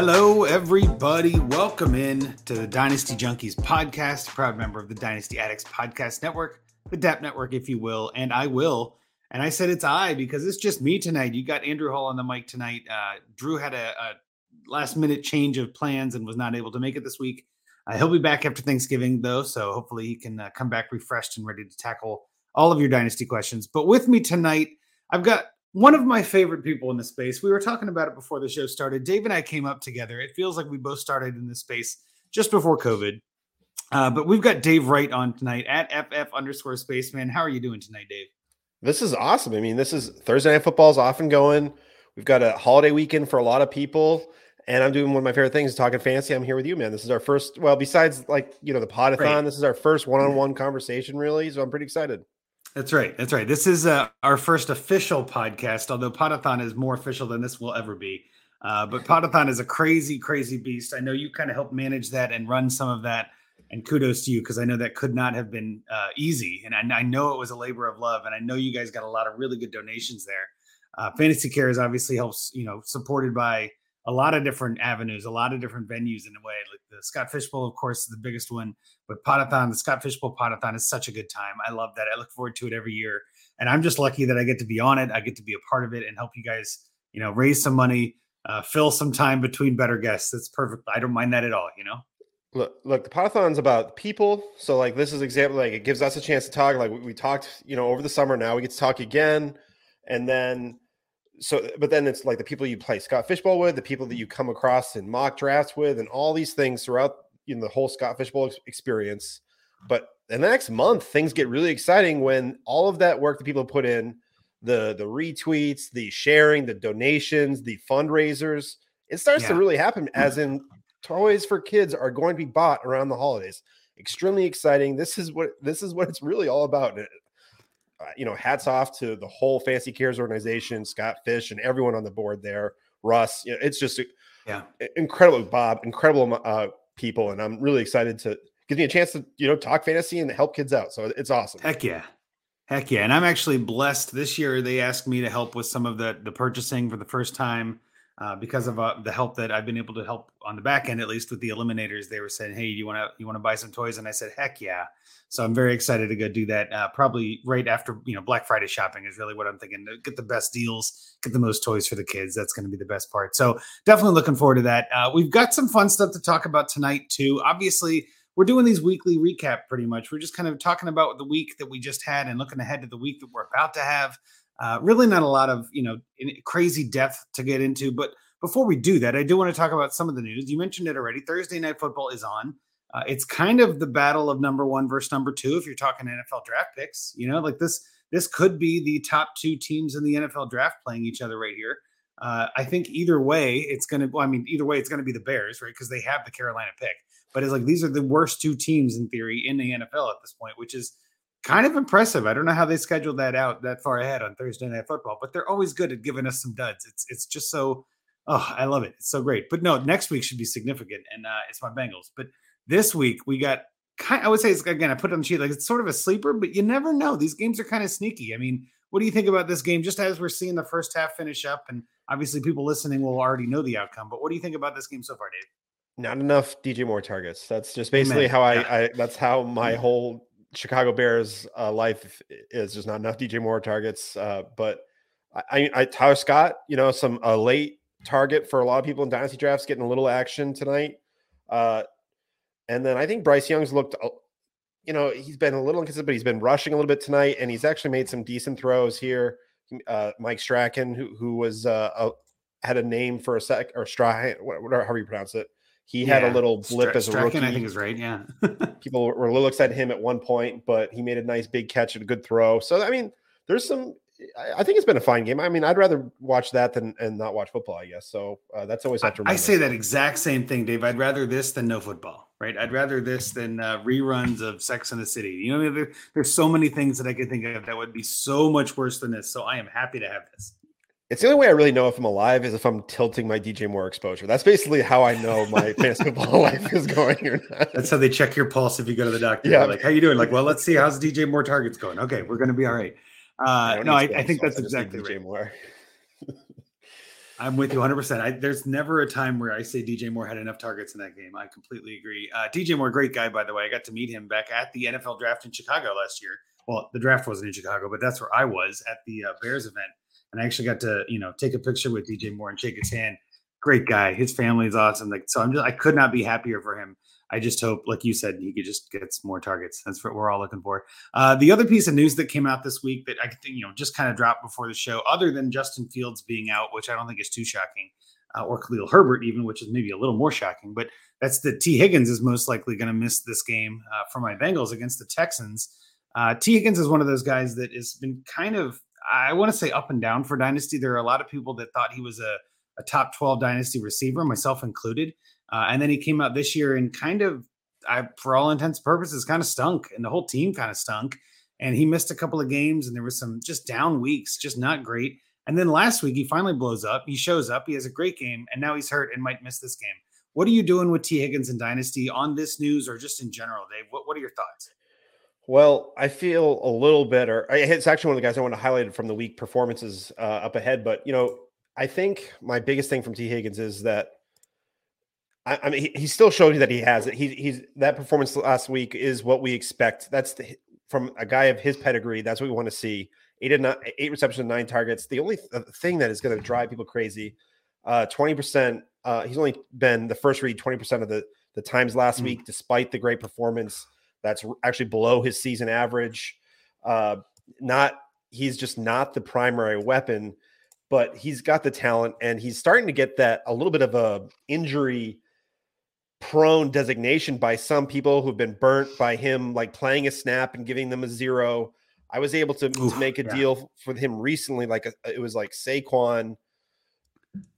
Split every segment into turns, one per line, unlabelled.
Hello, everybody. Welcome in to the Dynasty Junkies podcast, proud member of the Dynasty Addicts Podcast Network, the DAP Network, if you will. And I will. And I said it's I because it's just me tonight. You got Andrew Hall on the mic tonight. Uh, Drew had a, a last minute change of plans and was not able to make it this week. Uh, he'll be back after Thanksgiving, though. So hopefully he can uh, come back refreshed and ready to tackle all of your Dynasty questions. But with me tonight, I've got one of my favorite people in the space. We were talking about it before the show started. Dave and I came up together. It feels like we both started in this space just before COVID. Uh, but we've got Dave Wright on tonight at FF underscore spaceman. How are you doing tonight, Dave?
This is awesome. I mean, this is Thursday night football is often going. We've got a holiday weekend for a lot of people. And I'm doing one of my favorite things, talking fancy. I'm here with you, man. This is our first, well, besides like, you know, the podathon, right. this is our first one-on-one conversation, really. So I'm pretty excited.
That's right. That's right. This is uh, our first official podcast, although Podathon is more official than this will ever be. Uh, but Podathon is a crazy, crazy beast. I know you kind of helped manage that and run some of that. And kudos to you because I know that could not have been uh, easy. And I, I, know it was a labor of love. And I know you guys got a lot of really good donations there. Uh, Fantasy is obviously helps, you know, supported by a lot of different avenues, a lot of different venues in a way. Like the Scott Fishbowl, of course, is the biggest one, but Podathon, the Scott Fishbowl Podathon is such a good time. I love that. I look forward to it every year. And I'm just lucky that I get to be on it. I get to be a part of it and help you guys, you know, raise some money, uh, fill some time between better guests. That's perfect. I don't mind that at all, you know?
Look, look, the Podathon's about people. So, like, this is example, like, it gives us a chance to talk. Like, we, we talked, you know, over the summer. Now we get to talk again. And then, so but then it's like the people you play Scott Fishbowl with, the people that you come across in mock drafts with, and all these things throughout you know, the whole Scott Fishbowl experience. But in the next month, things get really exciting when all of that work that people put in, the the retweets, the sharing, the donations, the fundraisers, it starts yeah. to really happen. As in, toys for kids are going to be bought around the holidays. Extremely exciting. This is what this is what it's really all about. Uh, you know, hats off to the whole Fantasy Cares organization, Scott Fish, and everyone on the board there. Russ, you know, it's just yeah, incredible. Bob, incredible uh, people, and I'm really excited to give me a chance to you know talk fantasy and help kids out. So it's awesome.
Heck yeah, heck yeah, and I'm actually blessed. This year they asked me to help with some of the the purchasing for the first time uh, because of uh, the help that I've been able to help on the back end, at least with the eliminators. They were saying, "Hey, you want to you want to buy some toys?" And I said, "Heck yeah!" So I'm very excited to go do that. Uh, probably right after you know Black Friday shopping is really what I'm thinking. To get the best deals, get the most toys for the kids. That's going to be the best part. So definitely looking forward to that. Uh, we've got some fun stuff to talk about tonight too. Obviously. We're doing these weekly recap pretty much. We're just kind of talking about the week that we just had and looking ahead to the week that we're about to have. Uh, really, not a lot of you know crazy depth to get into, but before we do that, I do want to talk about some of the news. You mentioned it already. Thursday night football is on. Uh, it's kind of the battle of number one versus number two. If you're talking NFL draft picks, you know, like this, this could be the top two teams in the NFL draft playing each other right here. Uh, I think either way, it's going to. Well, I mean, either way, it's going to be the Bears, right? Because they have the Carolina pick. But it's like these are the worst two teams in theory in the NFL at this point, which is kind of impressive. I don't know how they scheduled that out that far ahead on Thursday Night Football, but they're always good at giving us some duds. It's it's just so Oh, I love it. It's so great. But no, next week should be significant, and uh, it's my Bengals. But this week we got kind. I would say it's again. I put it on the sheet like it's sort of a sleeper, but you never know. These games are kind of sneaky. I mean, what do you think about this game? Just as we're seeing the first half finish up, and obviously people listening will already know the outcome. But what do you think about this game so far, Dave?
Not enough DJ Moore targets. That's just basically Amen. how I. I. That's how my whole Chicago Bears uh, life is. Just not enough DJ Moore targets. Uh, but I, I, Tyler Scott, you know, some a late target for a lot of people in dynasty drafts, getting a little action tonight. Uh, And then I think Bryce Young's looked, you know, he's been a little inconsistent, but he's been rushing a little bit tonight, and he's actually made some decent throws here. Uh, Mike Strachan, who who was uh, a, had a name for a sec or Strahan, whatever however you pronounce it. He yeah. had a little blip Stra- as a Strachan,
rookie. I think is right. Yeah,
people were a little excited at him at one point, but he made a nice big catch and a good throw. So I mean, there's some I think it's been a fine game. I mean, I'd rather watch that than and not watch football. I guess so. Uh, that's always.
I, I say that exact same thing, Dave. I'd rather this than no football, right? I'd rather this than uh, reruns of Sex and the City. You know, there, there's so many things that I could think of that would be so much worse than this. So I am happy to have this.
It's the only way I really know if I'm alive is if I'm tilting my DJ Moore exposure. That's basically how I know my fantasy football life is going or not.
That's how they check your pulse if you go to the doctor. Yeah, like how are you doing? Like, well, let's see how's DJ Moore targets going. Okay, we're going to be all right. Uh, no, I, I, think that's exactly right. Moore. I'm with you 100. percent There's never a time where I say DJ Moore had enough targets in that game. I completely agree. Uh, DJ Moore, great guy, by the way. I got to meet him back at the NFL draft in Chicago last year. Well, the draft wasn't in Chicago, but that's where I was at the uh, Bears event, and I actually got to you know take a picture with DJ Moore and shake his hand. Great guy. His family is awesome. Like so, I'm just I could not be happier for him. I just hope, like you said, he could just get some more targets. That's what we're all looking for. Uh, the other piece of news that came out this week that I think you know just kind of dropped before the show, other than Justin Fields being out, which I don't think is too shocking, uh, or Khalil Herbert even, which is maybe a little more shocking, but that's that Tee Higgins is most likely going to miss this game uh, for my Bengals against the Texans. Uh, Tee Higgins is one of those guys that has been kind of, I want to say, up and down for Dynasty. There are a lot of people that thought he was a, a top 12 Dynasty receiver, myself included. Uh, and then he came out this year and kind of, I, for all intents and purposes, kind of stunk, and the whole team kind of stunk. And he missed a couple of games, and there was some just down weeks, just not great. And then last week he finally blows up. He shows up. He has a great game, and now he's hurt and might miss this game. What are you doing with Tee Higgins and Dynasty on this news, or just in general, Dave? What What are your thoughts?
Well, I feel a little better. It's actually one of the guys I want to highlight from the week performances uh, up ahead. But you know, I think my biggest thing from Tee Higgins is that I, I mean, he, he, still showed you that he has it. He, he's that performance last week is what we expect. That's the, from a guy of his pedigree. That's what we want to see. Eight and nine, eight receptions, nine targets. The only th- thing that is going to drive people crazy, uh, twenty uh, percent. Uh, he's only been the first read twenty percent of the the times last mm. week, despite the great performance. That's actually below his season average. Uh, not he's just not the primary weapon, but he's got the talent, and he's starting to get that a little bit of a injury prone designation by some people who've been burnt by him like playing a snap and giving them a zero. I was able to, Oof, to make a yeah. deal for him recently. Like a, it was like Saquon.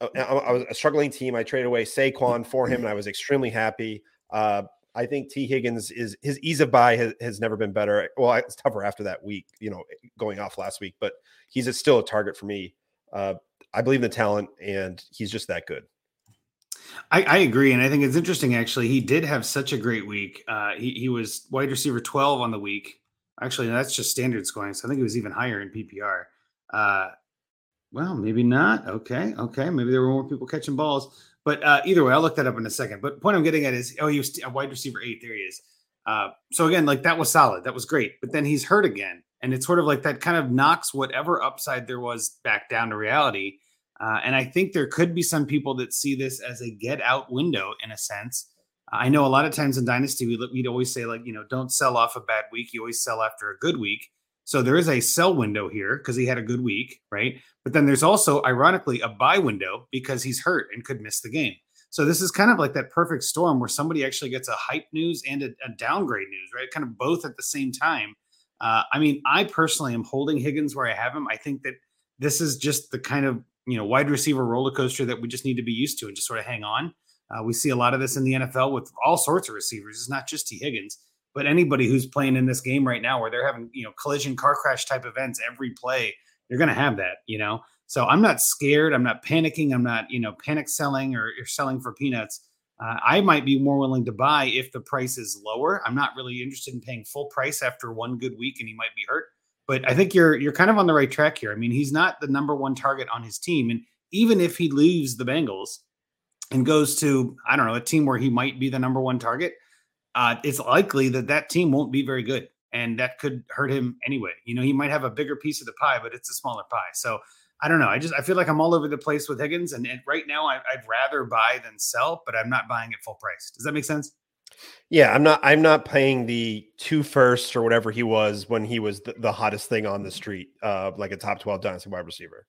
Uh, I, I, was a struggling team. I traded away Saquon for him, and I was extremely happy. Uh, I think Tee Higgins is his ease of buy has, has never been better. Well, it's tougher after that week, you know, going off last week, but he's a, still a target for me. Uh, I believe in the talent, and he's just that good.
I, I, agree, and I think it's interesting. Actually, he did have such a great week. Uh, he he was wide receiver twelve on the week. Actually, that's just standard scoring, so I think it was even higher in PPR. Uh, well, maybe not. Okay, okay, maybe there were more people catching balls. But uh, either way, I'll look that up in a second. But point I'm getting at is, oh, he was a wide receiver eight. There he is. Uh, so again, like that was solid. That was great. But then he's hurt again, and it's sort of like that kind of knocks whatever upside there was back down to reality. Uh, and I think there could be some people that see this as a get out window in a sense. I know a lot of times in Dynasty, we, we'd always say, like, you know, don't sell off a bad week. You always sell after a good week. So there is a sell window here because he had a good week, right? But then there's also, ironically, a buy window because he's hurt and could miss the game. So this is kind of like that perfect storm where somebody actually gets a hype news and a, a downgrade news, right? Kind of both at the same time. Uh, I mean, I personally am holding Higgins where I have him. I think that this is just the kind of you know wide receiver roller coaster that we just need to be used to and just sort of hang on. Uh, we see a lot of this in the NFL with all sorts of receivers. It's not just Tee Higgins, but anybody who's playing in this game right now, where they're having you know collision car crash type events every play, you're going to have that. You know, so I'm not scared. I'm not panicking. I'm not you know panic selling or, or selling for peanuts. Uh, I might be more willing to buy if the price is lower. I'm not really interested in paying full price after one good week and he might be hurt. But I think you're you're kind of on the right track here. I mean, he's not the number one target on his team, and even if he leaves the Bengals and goes to I don't know a team where he might be the number one target, uh, it's likely that that team won't be very good, and that could hurt him anyway. You know, he might have a bigger piece of the pie, but it's a smaller pie. So I don't know. I just I feel like I'm all over the place with Higgins, and, and right now I, would rather buy than sell, but I'm not buying at full price. Does that make sense?
Yeah, I'm not. I'm not paying the two first or whatever he was when he was the, the hottest thing on the street, uh, like a top twelve dynasty wide receiver.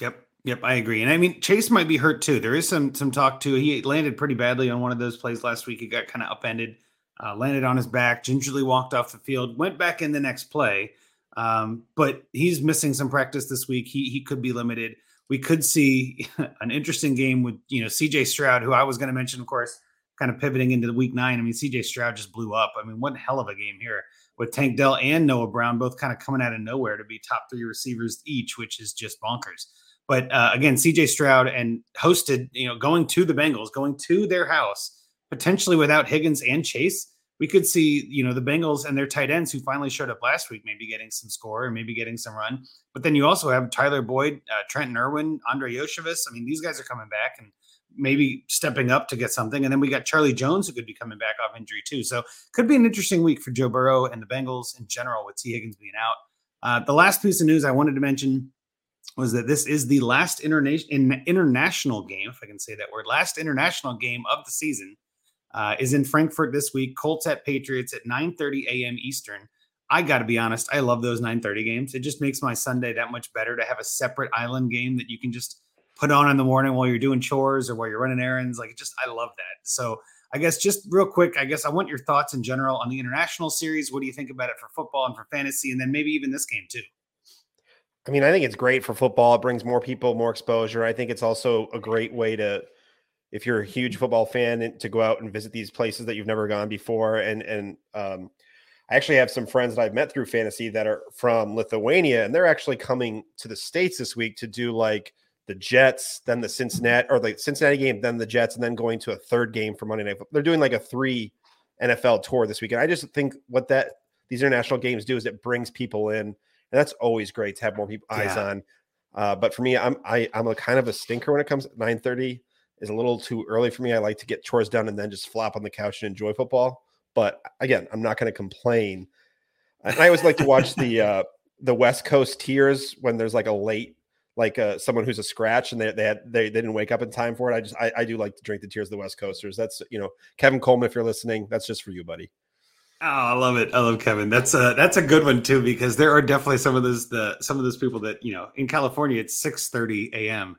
Yep, yep, I agree. And I mean, Chase might be hurt too. There is some some talk too. He landed pretty badly on one of those plays last week. He got kind of upended, uh, landed on his back, gingerly walked off the field, went back in the next play. Um, but he's missing some practice this week. He he could be limited. We could see an interesting game with you know CJ Stroud, who I was going to mention, of course kind of pivoting into the week nine. I mean, CJ Stroud just blew up. I mean, one hell of a game here with Tank Dell and Noah Brown both kind of coming out of nowhere to be top three receivers each, which is just bonkers. But uh, again, CJ Stroud and hosted, you know, going to the Bengals, going to their house, potentially without Higgins and Chase. We could see, you know, the Bengals and their tight ends who finally showed up last week, maybe getting some score and maybe getting some run. But then you also have Tyler Boyd, uh, Trenton Irwin, Andrei Iosivas. I mean, these guys are coming back and maybe stepping up to get something. And then we got Charlie Jones, who could be coming back off injury too. So could be an interesting week for Joe Burrow and the Bengals in general with Tee Higgins being out. Uh, the last piece of news I wanted to mention was that this is the last interna- in international game, if I can say that word, last international game of the season. Uh, is in Frankfurt this week. Colts at Patriots at 9:30 a.m. Eastern. I got to be honest, I love those 9:30 games. It just makes my Sunday that much better to have a separate island game that you can just put on in the morning while you're doing chores or while you're running errands. Like just, I love that. So I guess just real quick, I guess I want your thoughts in general on the international series. What do you think about it for football and for fantasy, and then maybe even this game too?
I mean, I think it's great for football. It brings more people, more exposure. I think it's also a great way to, if you're a huge football fan, to go out and visit these places that you've never gone before. And and um, I actually have some friends that I've met through fantasy that are from Lithuania, and they're actually coming to the states this week to do like the Jets, then the Cincinnati or the Cincinnati game, then the Jets, and then going to a third game for Monday night. They're doing like a three NFL tour this weekend. I just think what that these international games do is it brings people in, and that's always great to have more people eyes yeah. on. Uh, but for me, I'm I, I'm a kind of a stinker when it comes at 9:30 is a little too early for me. I like to get chores done and then just flop on the couch and enjoy football. But again, I'm not going to complain. And I always like to watch the uh, the West Coast tears when there's like a late like uh, someone who's a scratch and they they, had, they they didn't wake up in time for it. I just I, I do like to drink the tears of the West Coasters. That's you know Kevin Coleman, if you're listening, that's just for you, buddy.
Oh, I love it. I love Kevin. That's a that's a good one too because there are definitely some of those the some of those people that you know in California it's six thirty a.m.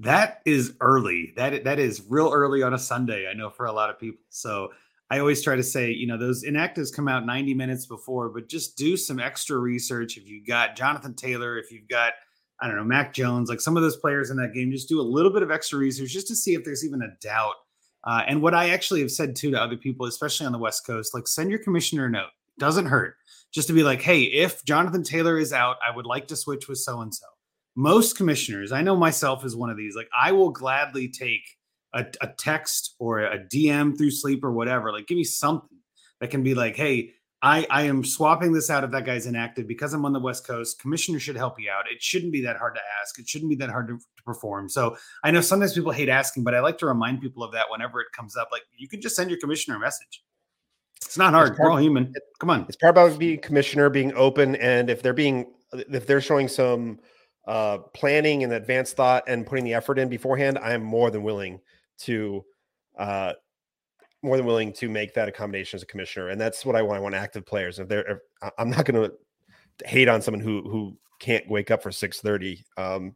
That is early. That that is real early on a Sunday. I know for a lot of people. So I always try to say, you know, those inactives come out 90 minutes before, but just do some extra research. If you've got Jonathan Taylor, if you've got I don't know, Mac Jones, like some of those players in that game, just do a little bit of extra research just to see if there's even a doubt. Uh, and what I actually have said too to other people, especially on the West Coast, like send your commissioner a note. Doesn't hurt just to be like, hey, if Jonathan Taylor is out, I would like to switch with so and so. Most commissioners, I know myself is one of these, like I will gladly take a, a text or a DM through sleep or whatever. Like, give me something that can be like, hey, I, I am swapping this out if that guy's inactive because I'm on the West Coast. Commissioner should help you out. It shouldn't be that hard to ask. It shouldn't be that hard to, to, perform. So I know sometimes people hate asking, but I like to remind people of that whenever it comes up. Like you can just send your commissioner a message. It's not hard. It's We're all human. Come on.
It's part about being commissioner, being open, and if they're being if they're showing some uh, planning and advanced thought and putting the effort in beforehand, I am more than willing to uh, more than willing to make that accommodation as a commissioner, and that's what I want. I want active players. If they're, if, I'm not going to hate on someone who who can't wake up for six thirty. Um,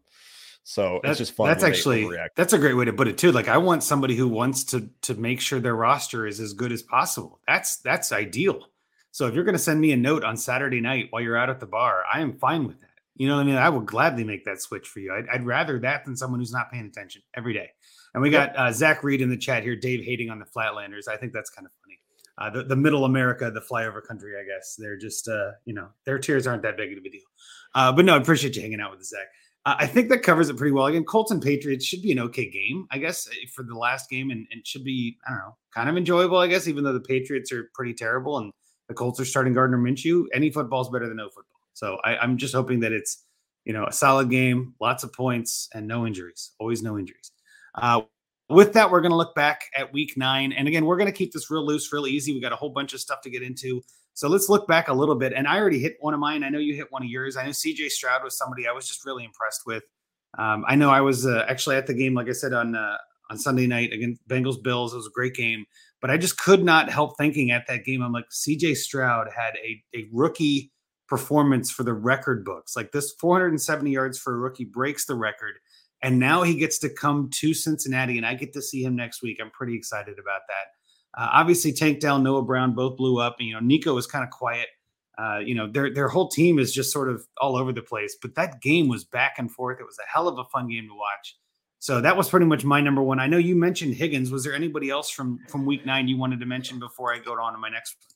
so that's, it's just fun.
That's actually that's a great way to put it too. Like I want somebody who wants to to make sure their roster is as good as possible. That's that's ideal. So if you're going to send me a note on Saturday night while you're out at the bar, I am fine with that. You know what I mean? I will gladly make that switch for you. I'd, I'd rather that than someone who's not paying attention every day. And we got uh, Zach Reed in the chat here. Dave hating on the Flatlanders. I think that's kind of funny. Uh, the, the middle America, the flyover country, I guess. They're just, uh, you know, their tears aren't that big of a deal. Uh, but no, I appreciate you hanging out with us, Zach. Uh, I think that covers it pretty well. Again, Colts and Patriots should be an okay game, I guess, eh, for the last game, and, and should be, I don't know, kind of enjoyable, I guess, even though the Patriots are pretty terrible and the Colts are starting Gardner Minshew. Any football is better than no football. So I, I'm just hoping that it's, you know, a solid game, lots of points, and no injuries. Always no injuries. Uh, with that, we're going to look back at week nine. And again, we're going to keep this real loose, real easy. We got a whole bunch of stuff to get into. So let's look back a little bit. And I already hit one of mine. I know you hit one of yours. I know CJ Stroud was somebody I was just really impressed with. Um, I know I was uh, actually at the game, like I said, on uh, on Sunday night against Bengals Bills. It was a great game, but I just could not help thinking at that game. I'm like, CJ Stroud had a, a rookie performance for the record books. Like this 470 yards for a rookie breaks the record. And now he gets to come to Cincinnati, and I get to see him next week. I'm pretty excited about that. Uh, obviously, Tank Dell, Noah Brown both blew up. And, you know, Nico was kind of quiet. Uh, you know, their their whole team is just sort of all over the place. But that game was back and forth. It was a hell of a fun game to watch. So that was pretty much my number one. I know you mentioned Higgins. Was there anybody else from from Week Nine you wanted to mention before I go on to my next one?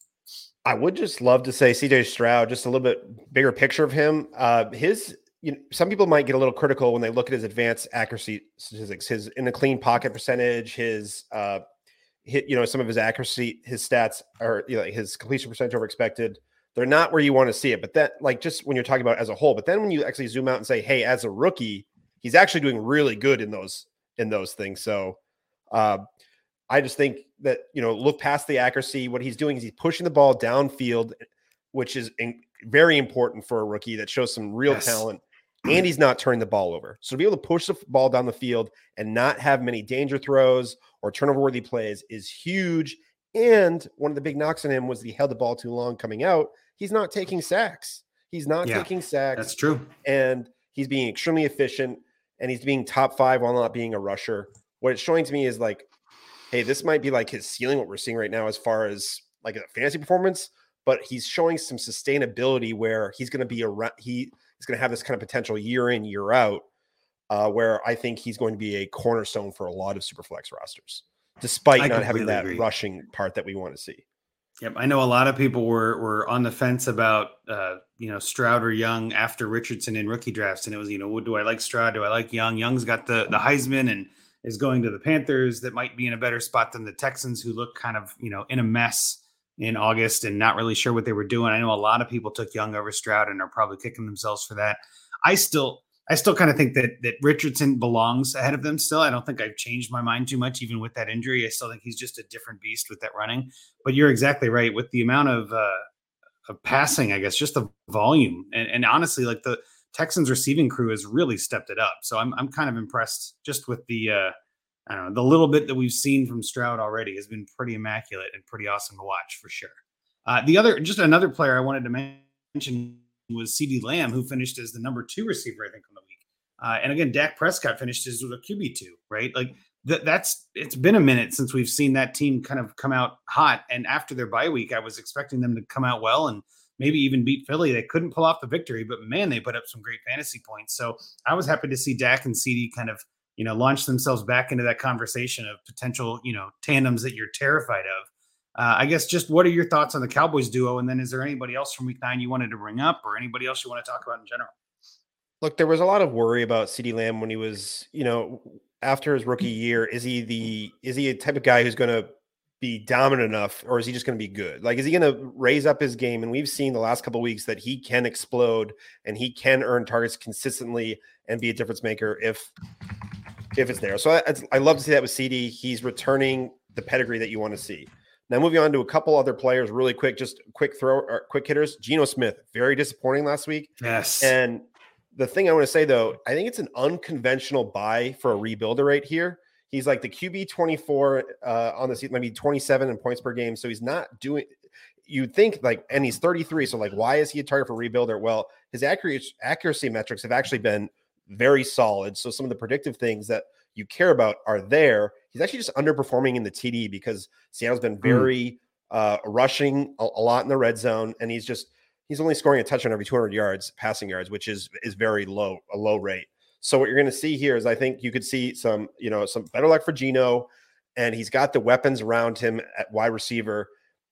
I would just love to say CJ Stroud, just a little bit bigger picture of him. Uh, his, you know, some people might get a little critical when they look at his advanced accuracy statistics, his in the clean pocket percentage, his, uh, hit, you know, some of his accuracy, his stats are, you know, his completion percentage over expected. They're not where you want to see it, but that, like, just when you're talking about as a whole, but then when you actually zoom out and say, hey, as a rookie, he's actually doing really good in those in those things. So, uh, I just think that you know look past the accuracy. What he's doing is he's pushing the ball downfield, which is in, very important for a rookie that shows some real yes. talent. And he's not turning the ball over. So to be able to push the ball down the field and not have many danger throws or turnover worthy plays is huge. And one of the big knocks on him was he held the ball too long coming out. He's not taking sacks. He's not yeah, taking sacks.
That's true.
And he's being extremely efficient and he's being top five while not being a rusher. What it's showing to me is like hey, this might be like his ceiling, what we're seeing right now as far as like a fantasy performance, but he's showing some sustainability where he's going to be around, he is going to have this kind of potential year in, year out, uh, where I think he's going to be a cornerstone for a lot of superflex rosters, despite I not having that agree. rushing part that we want to see.
Yep, I know a lot of people were were on the fence about uh, you know Stroud or Young after Richardson in rookie drafts, and it was you know, what do I like Stroud? Do I like Young? Young's got the the Heisman, and is going to the Panthers that might be in a better spot than the Texans, who look kind of, you know, in a mess in August and not really sure what they were doing. I know a lot of people took Young over Stroud and are probably kicking themselves for that. I still, I still kind of think that that Richardson belongs ahead of them. Still, I don't think I've changed my mind too much, even with that injury. I still think he's just a different beast with that running. But you're exactly right with the amount of uh, of passing. I guess just the volume and, and honestly, like the Texans receiving crew has really stepped it up. So I'm I'm kind of impressed just with the uh, I don't know the little bit that we've seen from Stroud already has been pretty immaculate and pretty awesome to watch for sure. Uh, the other just another player I wanted to mention was CeeDee Lamb, who finished as the number two receiver I think on the week. Uh, and again, Dak Prescott finished as a QB two, right? Like that that's it's been a minute since we've seen that team kind of come out hot. And after their bye week, I was expecting them to come out well and maybe even beat Philly. They couldn't pull off the victory, but man, they put up some great fantasy points. So I was happy to see Dak and CeeDee kind of, you know, launch themselves back into that conversation of potential, you know, tandems that you're terrified of. Uh, I guess just what are your thoughts on the Cowboys duo? And then is there anybody else from week nine you wanted to bring up or anybody else you want to talk about in general?
Look, there was a lot of worry about CeeDee Lamb when he was, you know, after his rookie year. Is he the is he a type of guy who's going to be dominant enough or is he just going to be good? Like, is he going to raise up his game? And we've seen the last couple weeks that he can explode and he can earn targets consistently and be a difference maker if if it's there. So I, I love to see that with CeeDee He's returning the pedigree that you want to see. Now moving on to a couple other players, really quick, just quick throw or quick hitters. Geno Smith, very disappointing last week.
Yes.
And the thing I want to say though, I think it's an unconventional buy for a rebuilder right here He's like the QB 24 uh, on the season, maybe 27 in points per game. So he's not doing, you'd think like, and he's 33. So like, why is he a target for rebuilder? Well, his accuracy, accuracy metrics have actually been very solid. So some of the predictive things that you care about are there. He's actually just underperforming in the TD because Seattle's been hmm. very mm. uh, rushing a, a lot in the red zone, and he's just he's only scoring a touchdown every 200 yards passing yards, which is is very low, a low rate. So what you're going to see here is I think you could see some, you know, some better luck for Geno, and he's got the weapons around him at wide receiver.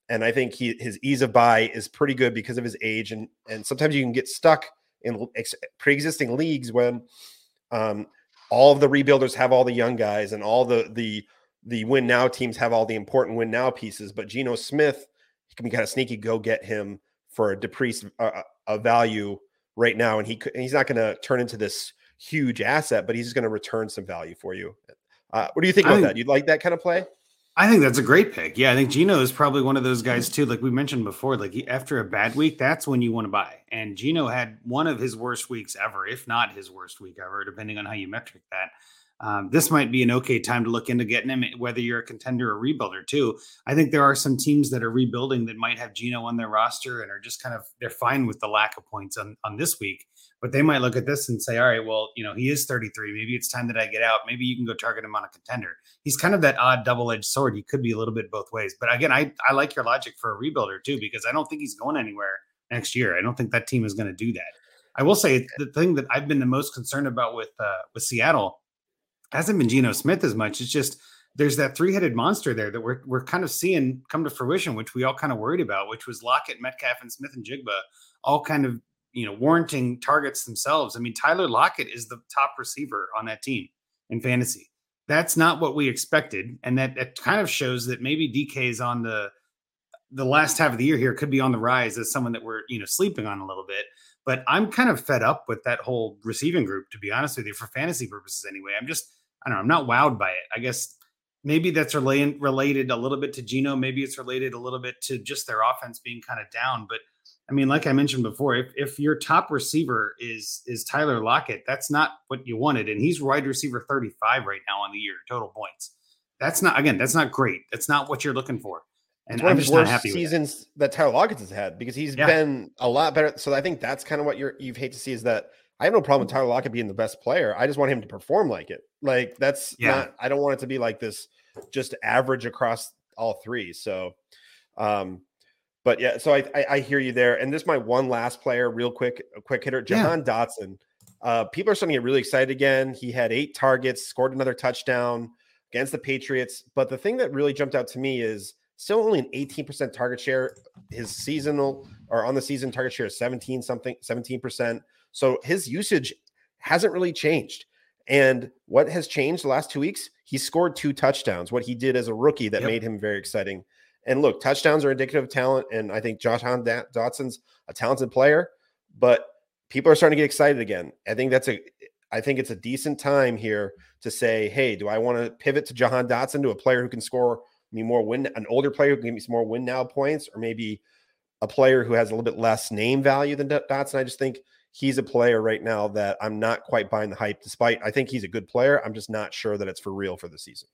And I think he his ease of buy is pretty good because of his age, and and sometimes you can get stuck in ex- pre-existing leagues when um, all of the rebuilders have all the young guys, and all the the the win now teams have all the important win now pieces. But Geno Smith, he can be kind of sneaky. Go get him for a decreased uh, a value right now, and he he's not going to turn into this huge asset, but he's going to return some value for you. Uh, what do you think about that? You'd like that kind of play?
I think that's a great pick. Yeah, I think Geno is probably one of those guys too. Like we mentioned before, like he, after a bad week, that's when you want to buy. And Geno had one of his worst weeks ever, if not his worst week ever, depending on how you metric that. um, this might be an okay time to look into getting him, whether you're a contender or rebuilder too. I think there are some teams that are rebuilding that might have Geno on their roster and are just kind of they're fine with the lack of points on on this week, but they might look at this and say, all right, well, you know, he is 33. Maybe it's time that I get out. Maybe you can go target him on a contender. He's kind of that odd double edged sword. He could be a little bit both ways. But again, I I like your logic for a rebuilder too because I don't think he's going anywhere next year. I don't think that team is going to do that. I will say the thing that I've been the most concerned about with uh, with Seattle hasn't been Geno Smith as much. It's just there's that three headed monster there that we're we're kind of seeing come to fruition, which we all kind of worried about, which was Lockett, Metcalf, and Smith-Njigba, all kind of you know warranting targets themselves. I mean, Tyler Lockett is the top receiver on that team in fantasy. That's not what we expected, and that, that kind of shows that maybe DK is on the the last half of the year here could be on the rise as someone that we're you know sleeping on a little bit. But I'm kind of fed up with that whole receiving group, to be honest with you, for fantasy purposes anyway. I'm just I don't know. I'm not wowed by it. I guess maybe that's related related a little bit to Geno. Maybe it's related a little bit to just their offense being kind of down. But I mean, like I mentioned before, if if your top receiver is is Tyler Lockett, that's not what you wanted, and he's wide receiver 35 right now on the year total points. That's not again, that's not great. That's not what you're looking for. And
one I'm of the worst seasons that. that. Tyler Lockett has had because he's yeah. been a lot better. So I think that's kind of what you're you hate to see is that I have no problem with Tyler Lockett being the best player. I just want him to perform like it. Like that's yeah. not. I don't want it to be like this, just average across all three. So, um, but yeah. So I, I, I hear you there. And this my one last player, real quick, a quick hitter, Jahan yeah. Dotson. Uh, people are starting to get really excited again. He had eight targets, scored another touchdown against the Patriots. But the thing that really jumped out to me is still only an 18% target share. His seasonal or on the season target share is 17 something, 17%. So his usage hasn't really changed. And what has changed the last two weeks? He scored two touchdowns, what he did as a rookie that yep. made him very exciting. And look, touchdowns are indicative of talent. And I think Josh Dotson's a talented player, but people are starting to get excited again. I think that's a I think it's a decent time here to say, hey, do I want to pivot to Jahan Dotson to a player who can score me more win, an older player who can give me some more win now points, or maybe a player who has a little bit less name value than Dotson? I just think he's a player right now that I'm not quite buying the hype, despite I think he's a good player. I'm just not sure that it's for real for the season.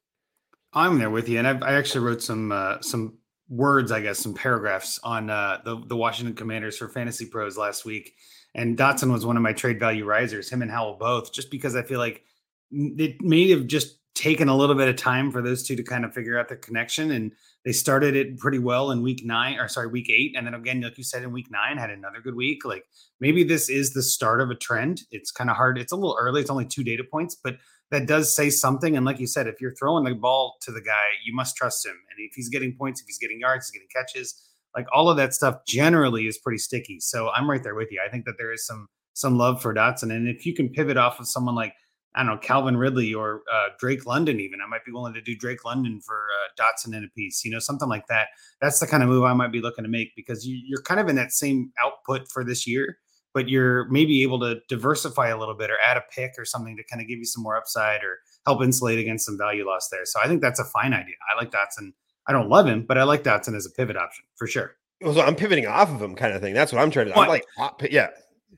I'm there with you, and I've, i actually wrote some uh, some words, I guess, some paragraphs on uh, the the Washington Commanders for Fantasy Pros last week, and Dotson was one of my trade value risers. Him and Howell both, just because I feel like it may have just taken a little bit of time for those two to kind of figure out the connection and they started it pretty well in week nine or sorry week eight and then again like you said in week nine had another good week like maybe this is the start of a trend it's kind of hard it's a little early it's only two data points but that does say something and like you said if you're throwing the ball to the guy you must trust him and if he's getting points if he's getting yards he's getting catches like all of that stuff generally is pretty sticky so i'm right there with you i think that there is some some love for dotson and if you can pivot off of someone like I don't know, Calvin Ridley or uh, Drake London, even. I might be willing to do Drake London for uh, Dotson in a piece, you know, something like that. That's the kind of move I might be looking to make because you, you're kind of in that same output for this year, but you're maybe able to diversify a little bit or add a pick or something to kind of give you some more upside or help insulate against some value loss there. So I think that's a fine idea. I like Dotson. I don't love him, but I like Dotson as a pivot option for sure.
Well, so I'm pivoting off of him, kind of thing. That's what I'm trying to. Do. I'm like, yeah,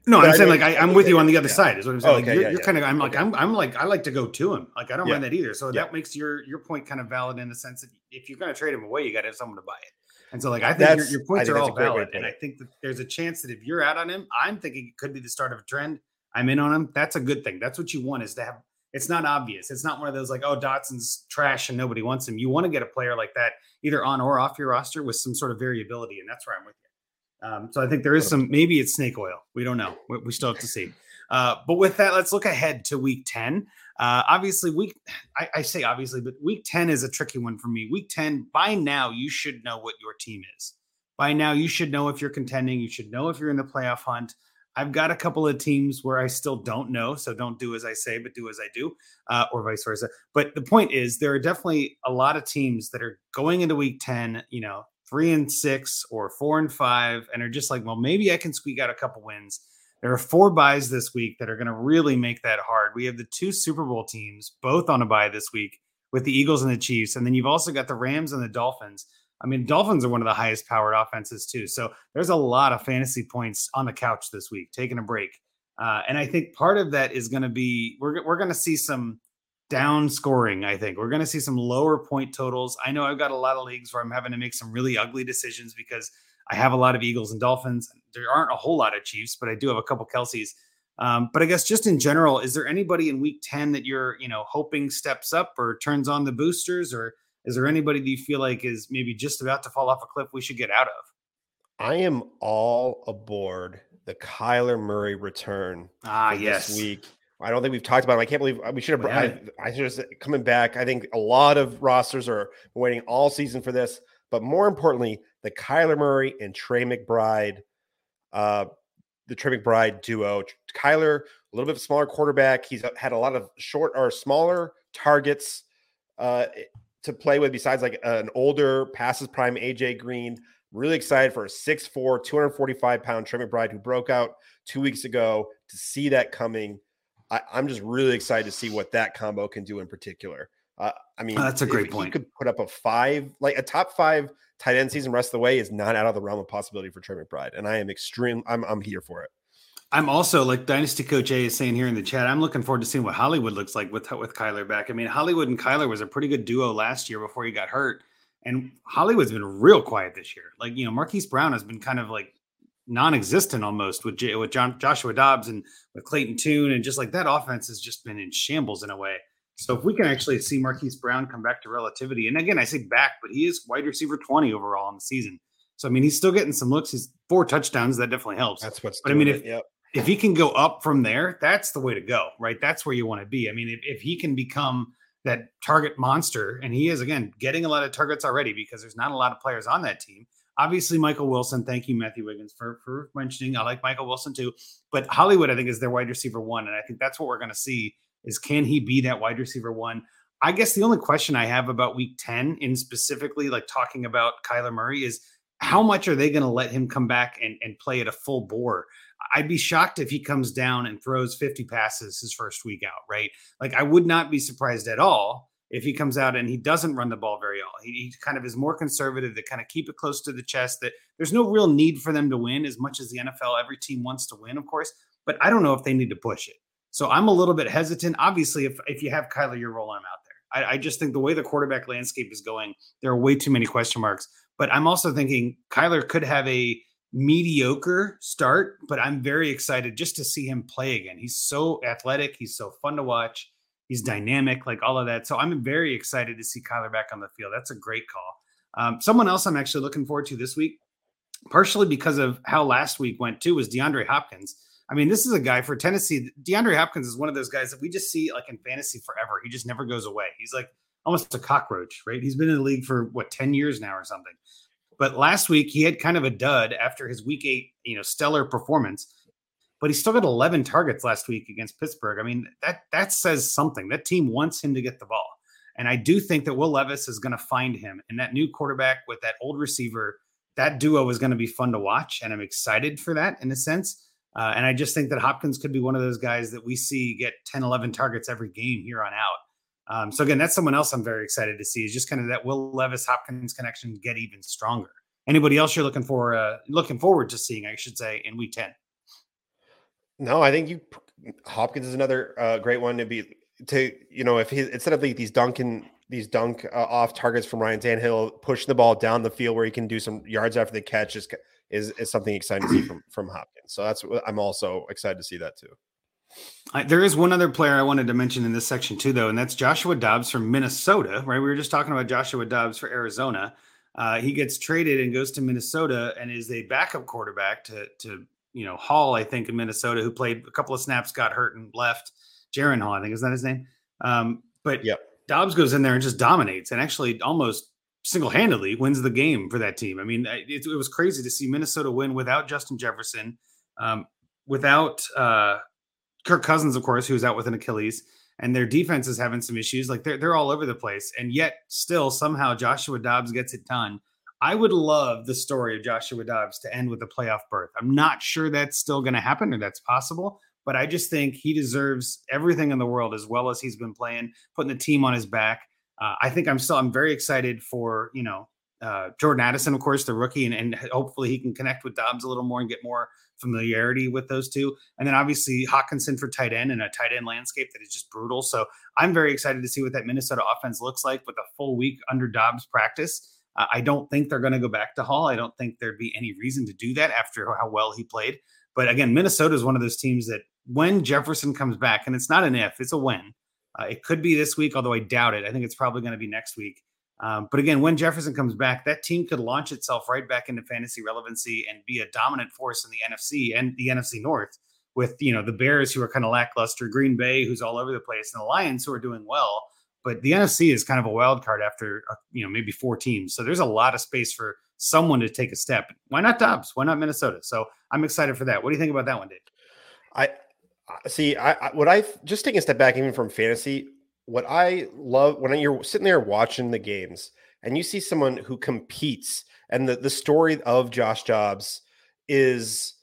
no, I'm saying like I, am with you on the other yeah. side. Is what I'm saying. Oh, okay, like, you're, yeah, you're yeah. kind of. I'm like I'm. I'm like I like to go to him. Like I don't mind that either. So that makes your your point kind of valid in the sense that if you're going to trade him away, you got to have someone to buy it. And so like I think your, your, points think are all valid, and I think that there's a chance that if you're out on him, I'm thinking it could be the start of a trend. I'm in on him. That's a good thing. That's what you want is to have. It's not obvious. It's not one of those like oh Dotson's trash and nobody wants him. You want to get a player like that either on or off your roster with some sort of variability, and that's where I'm with you. Um, so I think there is some, maybe it's snake oil. We don't know. We, we still have to see. Uh, but with that, let's look ahead to week 10. Uh, obviously, week, I, I, say obviously, but week 10 is a tricky one for me. Week 10, by now, you should know what your team is. By now, you should know if you're contending. You should know if you're in the playoff hunt. I've got a couple of teams where I still don't know. So don't do as I say, but do as I do, uh, or vice versa. But the point is, there are definitely a lot of teams that are going into week 10, you know, three and six or four and five and are just like, well, maybe I can squeak out a couple wins. There are four byes this week that are going to really make that hard. We have the two Super Bowl teams, both on a bye this week with the Eagles and the Chiefs. And then you've also got the Rams and the Dolphins. I mean, Dolphins are one of the highest powered offenses, too. So there's a lot of fantasy points on the couch this week, taking a break. Uh, and I think part of that is going to be we're, we're going to see some down scoring. I think we're going to see some lower point totals. I know I've got a lot of leagues where I'm having to make some really ugly decisions because I have a lot of Eagles and Dolphins. There aren't a whole lot of Chiefs, but I do have a couple Kelces. Um, but I guess just in general, is there anybody in Week Ten that you're you know hoping steps up or turns on the boosters, or is there anybody that you feel like is maybe just about to fall off a cliff we should get out of?
I am all aboard the Kyler Murray return.
Ah, yes.
This week. I don't think we've talked about him. I can't believe we should have. I, I should have coming back. I think a lot of rosters are waiting all season for this, but more importantly, the Kyler Murray and Trey McBride, uh, the Trey McBride duo. Kyler, a little bit smaller quarterback. He's had a lot of short or smaller targets uh, to play with, besides like an older passes prime AJ Green. Really excited for a 6'4, 245 pound Trey McBride who broke out two weeks ago to see that coming I, am just really excited to see what that combo can do in particular. Uh, I mean,
oh, that's a great point.
He could put up a five, like a top five tight end season rest of the way is not out of the realm of possibility for Trey McBride. And I am extreme. I'm, I'm here for it.
I'm also like Dynasty Coach A is saying here in the chat. I'm looking forward to seeing what Hollywood looks like with with Kyler back. I mean, Hollywood and Kyler was a pretty good duo last year before he got hurt, and Hollywood's been real quiet this year. Like you know, Marquise Brown has been kind of like non-existent almost with J- with John, Joshua Dobbs and with Clayton Tune and just like that offense has just been in shambles in a way. So if we can actually see Marquise Brown come back to relativity, and again I say back, but he is wide receiver twenty overall in the season. So I mean he's still getting some looks. He's four touchdowns. That definitely helps.
That's what's.
But I mean if
yep.
if he can go up from there, that's the way to go, right? That's where you want to be. I mean if, if he can become that target monster, and he is again getting a lot of targets already because there's not a lot of players on that team obviously Michael Wilson. Thank you, Matthew Wiggins, for for mentioning. I like Michael Wilson too, but Hollywood I think is their wide receiver one, and I think that's what we're going to see is can he be that wide receiver one? I guess the only question I have about Week Ten, in specifically like talking about Kyler Murray, is how much are they going to let him come back and and play at a full bore? I'd be shocked if he comes down and throws 50 passes his first week out, right? Like I would not be surprised at all if he comes out and he doesn't run the ball very well. He, he, kind of is more conservative to kind of keep it close to the chest. That there's no real need for them to win as much as the NFL. Every team wants to win, of course, but I don't know if they need to push it. So I'm a little bit hesitant. Obviously, if if you have Kyler, you're rolling him out there. I, I just think the way the quarterback landscape is going, there are way too many question marks. But I'm also thinking Kyler could have a mediocre start, but I'm very excited just to see him play again. He's so athletic. He's so fun to watch. He's dynamic, like all of that. So I'm very excited to see Kyler back on the field. That's a great call. Um, someone else I'm actually looking forward to this week, partially because of how last week went too, was DeAndre Hopkins. I mean, this is a guy for Tennessee. DeAndre Hopkins is one of those guys that we just see like in fantasy forever. He just never goes away. He's like almost a cockroach, right? He's been in the league for what 10 years now or something. But last week he had kind of a dud after his week eight, you know, stellar performance but he still got 11 targets last week against Pittsburgh. I mean, that that says something. That team wants him to get the ball. And I do think that Will Levis is going to find him. And that new quarterback with that old receiver, that duo is going to be fun to watch. And I'm excited for that in a sense. Uh, and I just think that Hopkins could be one of those guys that we see get 10, 11 targets every game here on out. Um, so again, that's someone else I'm very excited to see is just kind of that Will Levis Hopkins connection get even stronger. Anybody else you're looking for, uh, looking forward to seeing, I should say, in week 10?
No, I think you Hopkins is another uh, great one to be to you know if he instead of like these Duncan these dunk uh, off targets from Ryan Tannehill pushing the ball down the field where he can do some yards after the catch is is, is something exciting to see from from Hopkins. So that's what I'm also excited to see that too.
I, there is one other player I wanted to mention in this section too, though, and that's Joshua Dobbs from Minnesota. Right, we were just talking about Joshua Dobbs for Arizona. Uh, he gets traded and goes to Minnesota and is a backup quarterback to to you know Hall, I think in Minnesota, who played a couple of snaps, got hurt and left. Jaren Hall, I think is that his name. Um, but
yep.
Dobbs goes in there and just dominates, and actually almost single-handedly wins the game for that team. I mean, it, it was crazy to see Minnesota win without Justin Jefferson, um, without uh, Kirk Cousins, of course, who's out with an Achilles, and their defense is having some issues. Like they're they're all over the place, and yet still somehow Joshua Dobbs gets it done. I would love the story of Joshua Dobbs to end with a playoff berth. I'm not sure that's still going to happen or that's possible, but I just think he deserves everything in the world as well as he's been playing, putting the team on his back. Uh, I think I'm still I'm very excited for you know uh, Jordan Addison, of course, the rookie, and, and hopefully he can connect with Dobbs a little more and get more familiarity with those two. And then obviously Hockenson for tight end and a tight end landscape that is just brutal. So I'm very excited to see what that Minnesota offense looks like with a full week under Dobbs practice. Uh, I don't think they're going to go back to Hall. I don't think there'd be any reason to do that after how well he played. But again, Minnesota is one of those teams that when Jefferson comes back, and it's not an if, it's a when. Uh, it could be this week, although I doubt it. I think it's probably going to be next week. Um, but again, when Jefferson comes back, that team could launch itself right back into fantasy relevancy and be a dominant force in the NFC and the NFC North. With you know the Bears who are kind of lackluster, Green Bay who's all over the place, and the Lions who are doing well. But the NFC is kind of a wild card after uh, you know maybe four teams, so there's a lot of space for someone to take a step. Why not Dobbs? Why not Minnesota? So I'm excited for that. What do you think about that one, Dave?
I see. I, I what I just taking a step back, even from fantasy what I love when you're sitting there watching the games and you see someone who competes, and the, the story of Josh Dobbs is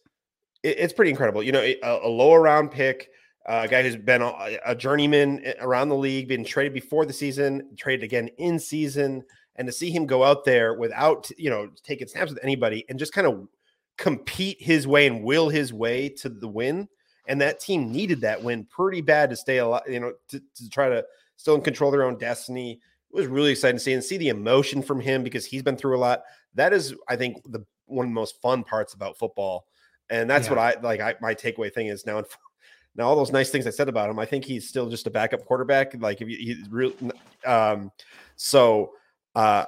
it, it's pretty incredible. You know, a, a lower round pick, uh, a guy who's been a, a, journeyman around the league, been traded before the season, traded again in season, and to see him go out there without you know taking snaps with anybody and just kind of compete his way and will his way to the win and that team needed that win pretty bad to stay alive, you know, to, to try to still control their own destiny. It was really exciting to see and see the emotion from him because he's been through a lot. That is, I think, the one of the most fun parts about football, and that's yeah. what I like. I, my takeaway thing is now. Now, all those nice things I said about him, I think he's still just a backup quarterback. Like if he's real, um, so uh,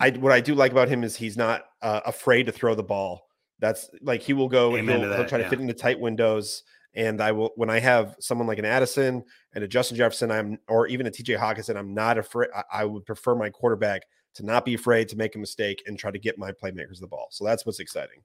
I what I do like about him is he's not uh, afraid to throw the ball. That's like he will go and he'll, that, he'll, try yeah. to fit into tight windows. And I will when I have someone like an Addison and a Justin Jefferson, I'm or even a TJ Hockenson, I'm not afraid. I, I would prefer my quarterback to not be afraid to make a mistake and try to get my playmakers the ball. So that's what's exciting.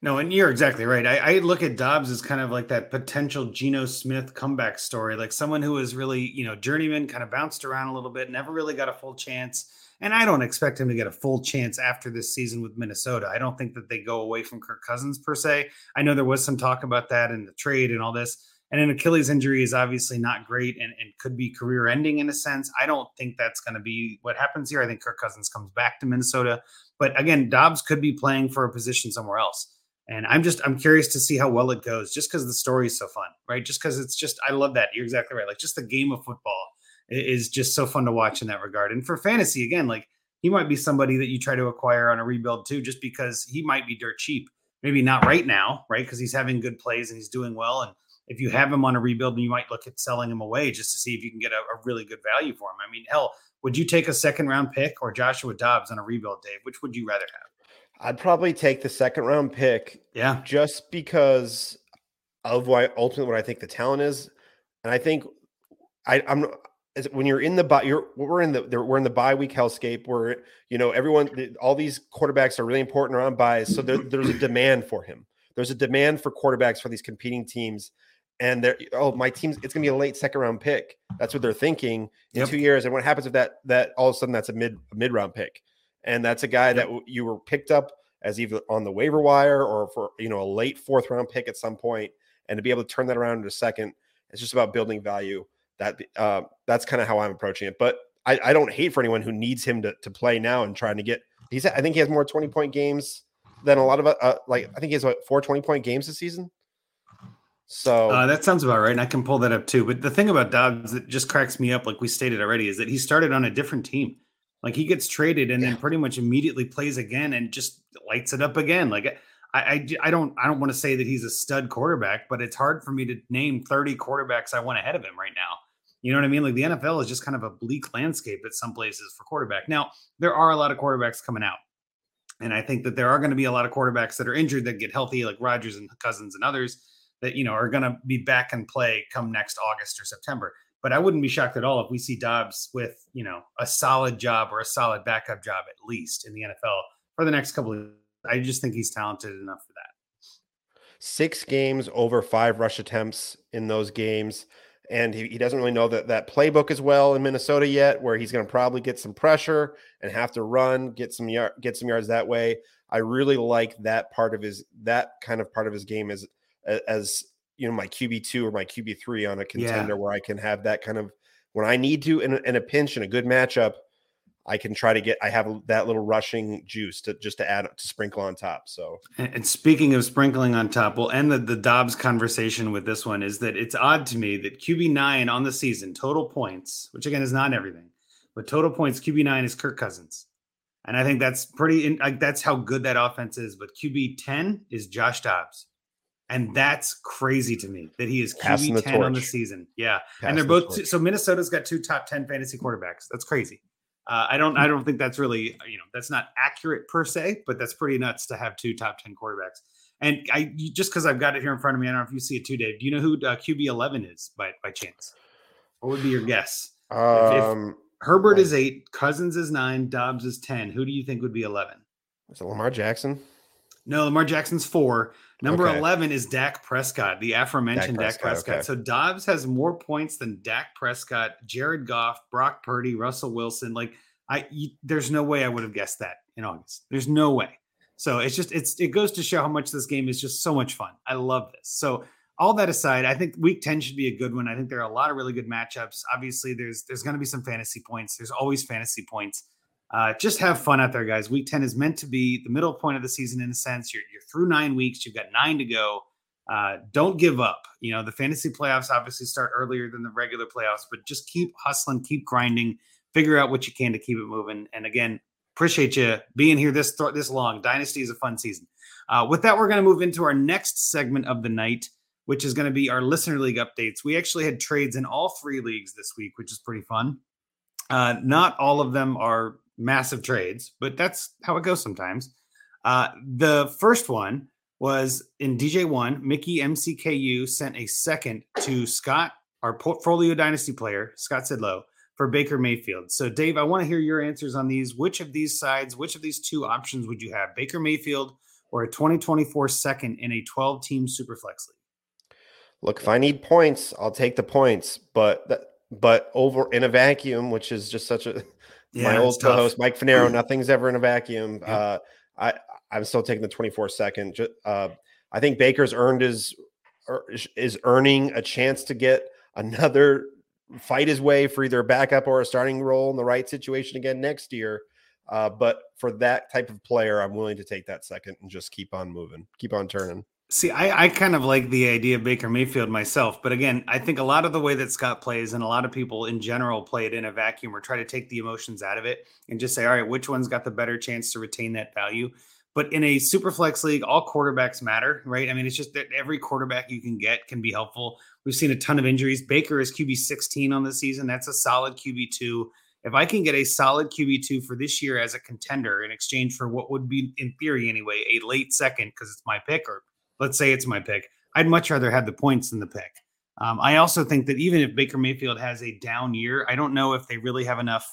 No, and you're exactly right. I, I, look at Dobbs as kind of like that potential Geno Smith comeback story, like someone who was really, you know, journeyman, kind of bounced around a little bit, never really got a full chance. And I don't expect him to get a full chance after this season with Minnesota. I don't think that they go away from Kirk Cousins per se. I know there was some talk about that in the trade and all this. And an Achilles injury is obviously not great and, and could be career ending in a sense. I don't think that's going to be what happens here. I think Kirk Cousins comes back to Minnesota. But again, Dobbs could be playing for a position somewhere else. And I'm just I'm curious to see how well it goes, just because the story is so fun, right? Just because it's just I love that. You're exactly right. Like just the game of football is just so fun to watch in that regard. And for fantasy, again, like he might be somebody that you try to acquire on a rebuild too, just because he might be dirt cheap. Maybe not right now, right? Because he's having good plays and he's doing well. And if you have him on a rebuild, you might look at selling him away just to see if you can get a, a really good value for him. I mean, hell, would you take a second round pick or Joshua Dobbs on a rebuild, Dave? Which would you rather have?
I'd probably take the second round pick.
Yeah.
Just because of what ultimately what I think the talent is. And I think I, I'm as when you're in the bye, you're we're in the we're in the bye week hellscape where you know everyone all these quarterbacks are really important around buys, so there, there's a demand for him. There's a demand for quarterbacks for these competing teams, and they're oh my team's it's gonna be a late second round pick. That's what they're thinking in yep. two years. And what happens if that that all of a sudden that's a mid mid round pick, and that's a guy yep. that you were picked up as either on the waiver wire or for you know a late fourth round pick at some point, and to be able to turn that around in a second, it's just about building value that uh, that's kind of how I'm approaching it. But I, I, don't hate for anyone who needs him to, to play now and trying to get. He's I think he has more 20 point games than a lot of uh, like I think he has what four 20 point games this season. So
uh, that sounds about right, and I can pull that up too. But the thing about Dobbs that just cracks me up, like we stated already, is that he started on a different team. Like he gets traded and yeah. then pretty much immediately plays again and just lights it up again. Like I, I, I don't I don't want to say that he's a stud quarterback, but it's hard for me to name 30 quarterbacks I want ahead of him right now. You know what I mean? Like the NFL is just kind of a bleak landscape at some places for quarterback. Now, there are a lot of quarterbacks coming out. And I think that there are going to be a lot of quarterbacks that are injured that get healthy, like Rodgers and Cousins and others that, you know, are going to be back and play come next August or September. But I wouldn't be shocked at all if we see Dobbs with, you know, a solid job or a solid backup job at least in the NFL for the next couple of I just think he's talented enough for that.
Six games over five rush attempts in those games and he, he doesn't really know that that playbook as well in Minnesota yet, where he's going to probably get some pressure and have to run, get some yard, get some yards that way. I really like that part of his that kind of part of his game as as you know my QB two or my QB three on a contender yeah. where I can have that kind of when I need to in, in a pinch in a good matchup. I can try to get I have that little rushing juice to just to add to sprinkle on top. So
and, speaking of sprinkling on top, we'll end the, the Dobbs conversation with this one is that it's odd to me that QB nine on the season, total points, which again is not everything, but total points, QB nine is Kirk Cousins. And I think that's pretty like that's how good that offense is. But QB 10 is Josh Dobbs. And hmm. that's crazy to me that he is QB 10 on the season. Yeah. Passing and they're both the so Minnesota's got two top 10 fantasy quarterbacks. That's crazy. Uh, I don't I don't think that's really you know that's not accurate per se, but that's pretty nuts to have two top ten quarterbacks. And I just because I've got it here in front of me, I don't know if you see it too, Dave. Do you know who uh, QB eleven is by by chance? What would be your guess?
Um, if, if
Herbert like, is eight, Cousins is nine, Dobbs is ten. Who do you think would be eleven?
Is it Lamar Jackson?
No, Lamar Jackson's four. Number okay. 11 is Dak Prescott, the aforementioned Dak Prescott. Dak Prescott. Okay. So Dobbs has more points than Dak Prescott, Jared Goff, Brock Purdy, Russell Wilson. Like I you, there's no way I would have guessed that in August. There's no way. So it's just it's it goes to show how much this game is just so much fun. I love this. So all that aside, I think week 10 should be a good one. I think there are a lot of really good matchups. Obviously, there's there's going to be some fantasy points. There's always fantasy points. Uh, just have fun out there, guys. Week 10 is meant to be the middle point of the season in a sense. You're, you're through nine weeks, you've got nine to go. Uh, don't give up. You know, the fantasy playoffs obviously start earlier than the regular playoffs, but just keep hustling, keep grinding figure out what you can to keep it moving. And again, appreciate you being here this this long. Dynasty is a fun season. Uh, with that, we're going to move into our next segment of the night, which is going to be our listener league updates. We actually had trades in all three leagues this week, which is pretty fun. Uh, not all of them are massive trades, but that's how it goes sometimes. Uh, the first one was in DJ1. Mickey MCKU sent a second to Scott, our portfolio dynasty player, Scott Sidlow, for Baker Mayfield. So, Dave, I want to hear your answers on these. Which of these sides, which of these two options would you have? Baker Mayfield or a 2024 second in a 12 team superflex league?
Look, if I need points, I'll take the points, but but over in a vacuum, which is just such a yeah, my old co-host Mike Finero. nothing's ever in a vacuum. Yeah. Uh, I I'm still taking the 24 second. Uh, I think Baker's earned his er, is earning a chance to get another fight his way for either a backup or a starting role in the right situation again next year. Uh, but for that type of player, I'm willing to take that second and just keep on moving, keep on turning.
See, I, I kind of like the idea of Baker Mayfield myself, but again, I think a lot of the way that Scott plays and a lot of people in general play it in a vacuum or try to take the emotions out of it and just say, all right, which one's got the better chance to retain that value? But in a super flex league, all quarterbacks matter, right? I mean, it's just that every quarterback you can get can be helpful. We've seen a ton of injuries. Baker is QB 16 on the season. That's a solid QB2. If I can get a solid QB2 for this year as a contender in exchange for what would be, in theory anyway, a late second because it's my pick, or let's say it's my pick, I'd much rather have the points than the pick. Um, I also think that even if Baker Mayfield has a down year, I don't know if they really have enough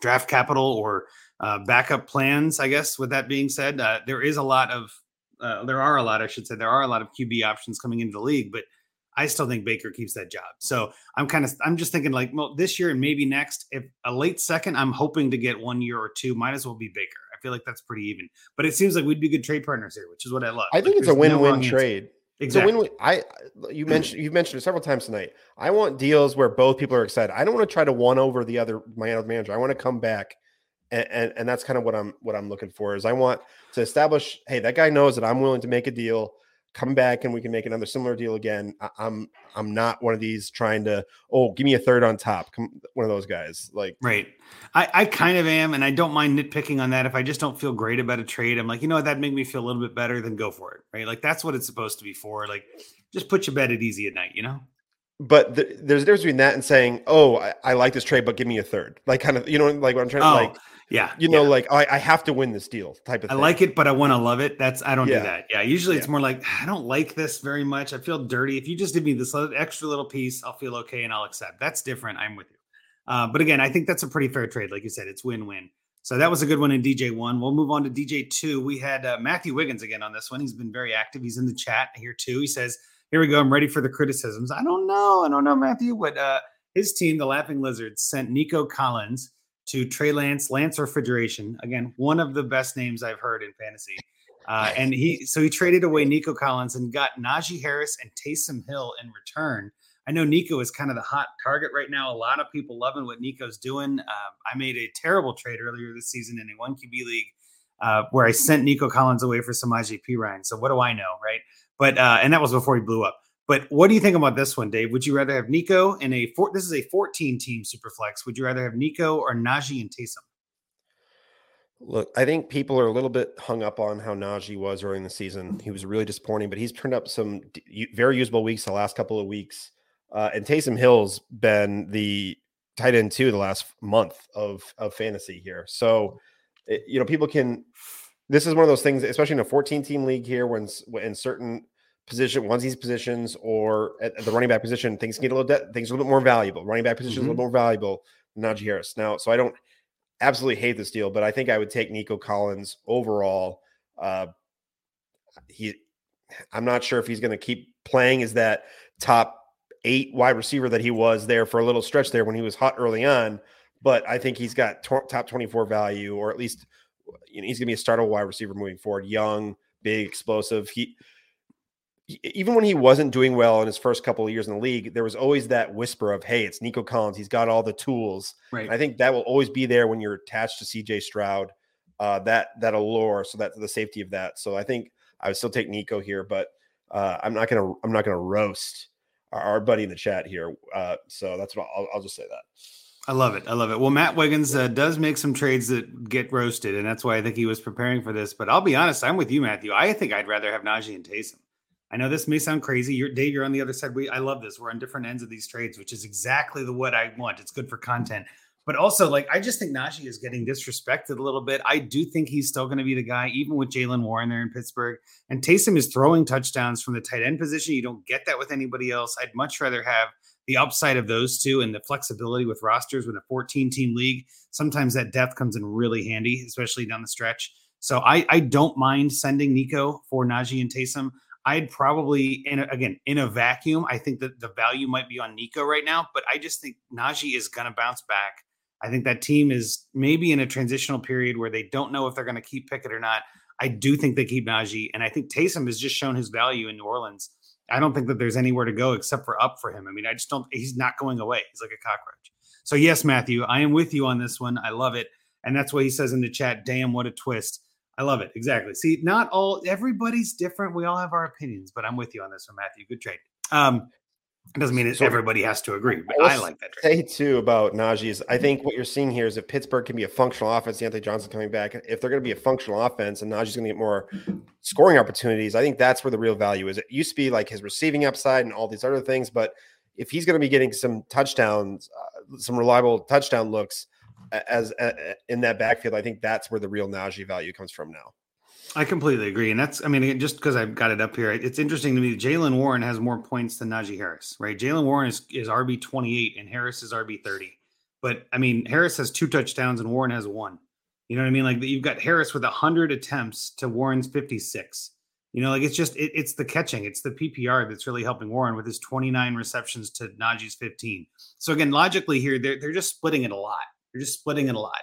draft capital or uh, backup plans. I guess. With that being said, uh, there is a lot of uh, there are a lot, I should say, there are a lot of QB options coming into the league, but I still think Baker keeps that job. So I'm kind of I'm just thinking like well this year and maybe next if a late second I'm hoping to get one year or two might as well be Baker. Feel like that's pretty even. But it seems like we'd be good trade partners here, which is what I love.
I think
like,
it's a win-win no trade.
Exactly.
So when we, I you mentioned you've mentioned it several times tonight. I want deals where both people are excited. I don't want to try to one over the other my other manager. I want to come back and, and, and that's kind of what I'm what I'm looking for is I want to establish, hey, that guy knows that I'm willing to make a deal come back and we can make another similar deal again. I, am I'm not one of these trying to oh give me a third on top. Come, one of those guys like
right. I I kind of am, and I don't mind nitpicking on that. If I just don't feel great about a trade, I'm like you know what that make me feel a little bit better. Then go for it. Right. Like that's what it's supposed to be for. Like just put your bed at easy at night. You know.
But the, there's a difference between that and saying, "Oh, I, I, like this trade, but give me a third. Like, kind of, you know, like what I'm trying to oh, like
yeah.
You know,
yeah.
like I, I, have to win this deal type of thing.
I like it, but I want to love it. That's I don't yeah. do that. Yeah. Usually it's more like I don't like this very much. I feel dirty. If you just give me this extra little piece, I'll feel okay and I'll accept. That's different. I'm with you. Uh, but again, I think that's a pretty fair trade. Like you said, it's win-win. So that was a good one in DJ one. We'll move on to DJ two. We had uh, Matthew Wiggins again on this one. He's been very active. He's in the chat here too. He says, "Here we go. I'm ready for the criticisms." I don't know. I don't know, Matthew, but uh, his team, the Laughing Lizards, sent Nico Collins to Trey Lance, Lance Refrigeration. Again, one of the best names I've heard in fantasy. Uh, and he so he traded away Nico Collins and got Najee Harris and Taysom Hill in return. I know Nico is kind of the hot target right now. A lot of people loving what Nico's doing. Uh, I made a terrible trade earlier this season in a one QB league uh, where I sent Nico Collins away for some IJP Ryan. So what do I know, right? But uh, and that was before he blew up. But what do you think about this one, Dave? Would you rather have Nico in a four, this is a 14 team super flex? Would you rather have Nico or Najee and Taysom?
Look, I think people are a little bit hung up on how Najee was during the season. He was really disappointing, but he's turned up some very usable weeks the last couple of weeks. Uh, and Taysom Hill's been the tight end too the last month of of fantasy here. So, it, you know, people can. This is one of those things, especially in a 14 team league here, when in certain position, once these positions, or at, at, the running back position, things get a little de- things a little bit more valuable. Running back position mm-hmm. is a little mm-hmm. more valuable than Najee Harris. Now, so I don't absolutely hate this deal, but I think I would take Nico Collins overall. Uh, he, I'm not sure if he's going to keep playing as that top eight wide receiver that he was there for a little stretch there when he was hot early on. But I think he's got t- top 24 value, or at least you know, he's going to be a starter wide receiver moving forward. Young, big, explosive. He even when he wasn't doing well in his first couple of years in the league, there was always that whisper of, "Hey, it's Nico Collins. He's got all the tools." Right. I think that will always be there when you're attached to CJ Stroud. Uh, that that allure, so that the safety of that. So I think I would still take Nico here, but uh, I'm not gonna I'm not gonna roast our, our buddy in the chat here. Uh, so that's what I'll, I'll just say that.
I love it. I love it. Well, Matt Wiggins uh, does make some trades that get roasted, and that's why I think he was preparing for this. But I'll be honest, I'm with you, Matthew. I think I'd rather have Najee and Taysom. I know this may sound crazy. You're Dave, you're on the other side. We I love this. We're on different ends of these trades, which is exactly the what I want. It's good for content. But also, like, I just think Najee is getting disrespected a little bit. I do think he's still going to be the guy, even with Jaylen Warren there in Pittsburgh. And Taysom is throwing touchdowns from the tight end position. You don't get that with anybody else. I'd much rather have the upside of those two and the flexibility with rosters with a 14 team league. Sometimes that depth comes in really handy, especially down the stretch. So I, I don't mind sending Nico for Najee and Taysom. I'd probably, in again, in a vacuum, I think that the value might be on Nico right now, but I just think Najee is going to bounce back. I think that team is maybe in a transitional period where they don't know if they're going to keep Pickett or not. I do think they keep Najee, and I think Taysom has just shown his value in New Orleans. I don't think that there's anywhere to go except for up for him. I mean, I just don't. He's not going away. He's like a cockroach. So yes, Matthew, I am with you on this one. I love it, and that's what he says in the chat. Damn, what a twist! I love it. Exactly. See, not all everybody's different. We all have our opinions, but I'm with you on this one, Matthew. Good trade. Um, it doesn't mean so, everybody has to agree, but I, I like that
trade. Say too about Najee is I think what you're seeing here is if Pittsburgh can be a functional offense, Diontae Johnson coming back, if they're going to be a functional offense and Najee's going to get more scoring opportunities, I think that's where the real value is. It used to be like his receiving upside and all these other things, but if he's going to be getting some touchdowns, uh, some reliable touchdown looks, as in that backfield, I think that's where the real Najee value comes from now.
I completely agree, and that's I mean just because I've got it up here, it's interesting to me. Jaylen Warren has more points than Najee Harris, right? Jaylen Warren is is RB twenty eight, and Harris is RB thirty. But I mean, Harris has two touchdowns, and Warren has one. You know what I mean? Like you've got Harris with hundred attempts to Warren's fifty six. You know, like it's just it, it's the catching, it's the PPR that's really helping Warren with his twenty nine receptions to Najee's fifteen. So again, logically here, they're they're just splitting it a lot. You're just splitting it a lot.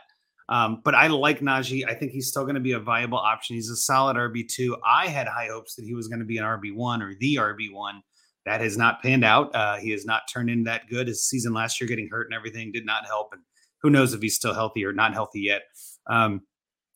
Um, but I like Najee. I think he's still going to be a viable option. He's a solid RB2. I had high hopes that he was going to be an RB1 or the RB1. That has not panned out. Uh, he has not turned in that good. His season last year, getting hurt and everything, did not help. And who knows if he's still healthy or not healthy yet. Um,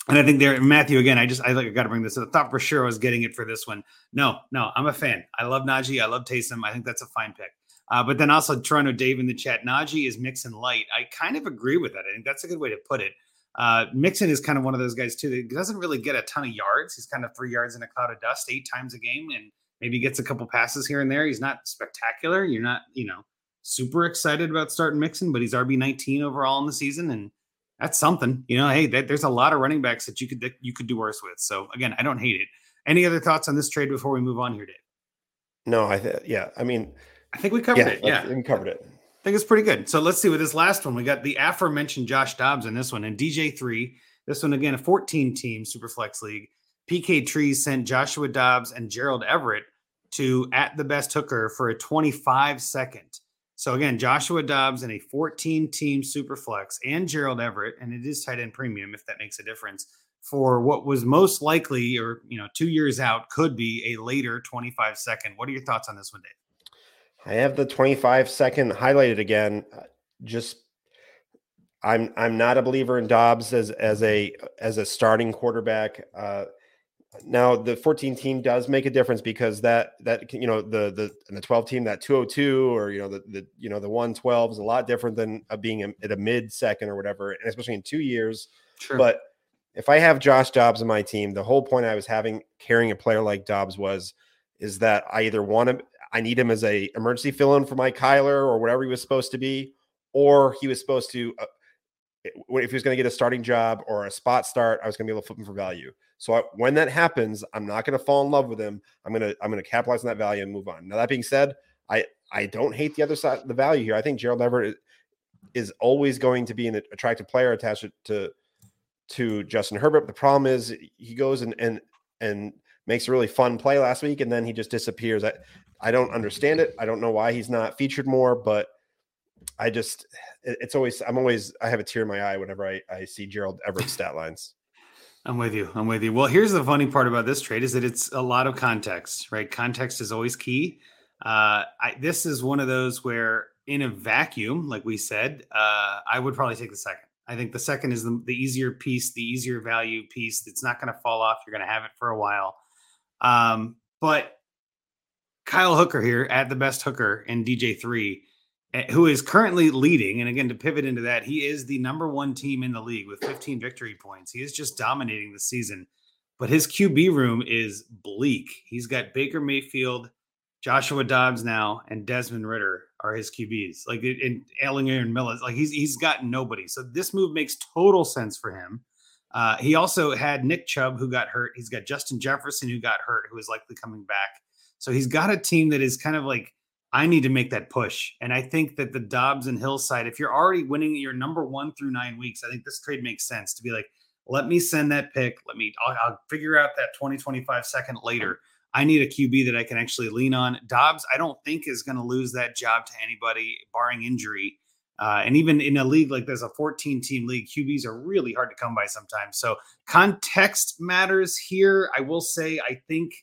and I think there, Matthew, again, I just, I like, I got to bring this. I thought for sure I was getting it for this one. No, no, I'm a fan. I love Najee. I love Taysom. I think that's a fine pick. Uh, but then also Toronto Dave in the chat, Najee is Mixon light. I kind of agree with that. I think that's a good way to put it. Uh, Mixon is kind of one of those guys too that doesn't really get a ton of yards. He's kind of three yards in a cloud of dust eight times a game, and maybe gets a couple passes here and there. He's not spectacular. You're not, you know, super excited about starting Mixon, but he's RB 19 overall in the season, and that's something. You know, hey, there's a lot of running backs that you could that you could do worse with. So again, I don't hate it. Any other thoughts on this trade before we move on here, Dave?
No, I th- yeah, I mean
I think we covered yeah, it. Yeah,
we covered it.
I think it's pretty good. So let's see with this last one. We got the aforementioned Josh Dobbs in this one and DJ3. This one again, a 14 team Superflex League. PK Trees sent Joshua Dobbs and Gerald Everett to at the best hooker for a 25 second. So again, Joshua Dobbs in a 14 team Superflex and Gerald Everett, and it is tight end premium if that makes a difference for what was most likely, or you know, two years out, could be a later 25 second. What are your thoughts on this one, Dave?
I have the 25 second highlighted again. Uh, just I'm I'm not a believer in Dobbs as as a as a starting quarterback. Uh, now the 14 team does make a difference because that that you know the the the 12 team that 202 or you know the the you know the 112 is a lot different than being a, at a mid second or whatever, and especially in two years. Sure. But if I have Josh Dobbs on my team, the whole point I was having carrying a player like Dobbs was is that I either want him, I need him as a emergency fill in for my Kyler or whatever he was supposed to be, or he was supposed to. Uh, if he was going to get a starting job or a spot start, I was going to be able to flip him for value. So I, when that happens, I'm not going to fall in love with him. I'm going to I'm to capitalize on that value and move on. Now that being said, I I don't hate the other side the value here. I think Gerald Everett is always going to be an attractive player attached to to Justin Herbert. The problem is he goes and and and makes a really fun play last week and then he just disappears. I I don't understand it. I don't know why he's not featured more, but I just it's always I'm always I have a tear in my eye whenever I, I see Gerald Everett stat lines.
I'm with you. I'm with you. Well, here's the funny part about this trade is that it's a lot of context, right? Context is always key. Uh, I, this is one of those where, in a vacuum, like we said, uh, I would probably take the second. I think the second is the, the easier piece, the easier value piece. It's not going to fall off. You're going to have it for a while. Um, but Kyle Hooker here at the best hooker in DJ3 Eh, who is currently leading. And again, to pivot into that, he is the number one team in the league with 15 victory points. He is just dominating the season. But his QB room is bleak. He's got Baker Mayfield, Joshua Dobbs now, and Desmond Ridder are his QBs. Like in Ehlinger and Millis, like he's he's got nobody. So this move makes total sense for him. Uh, he also had Nick Chubb, who got hurt. He's got Justin Jefferson, who got hurt, who is likely coming back. So he's got a team that is kind of like I need to make that push. And I think that the Dobbs and Hillside, if you're already winning your number one through nine weeks, I think this trade makes sense to be like, let me send that pick. Let me, I'll, I'll figure out that 20, 25 second later. I need a QB that I can actually lean on. Dobbs, I don't think is going to lose that job to anybody, barring injury. Uh, and even in a league like there's a 14 team league, QBs are really hard to come by sometimes. So context matters here. I will say, I think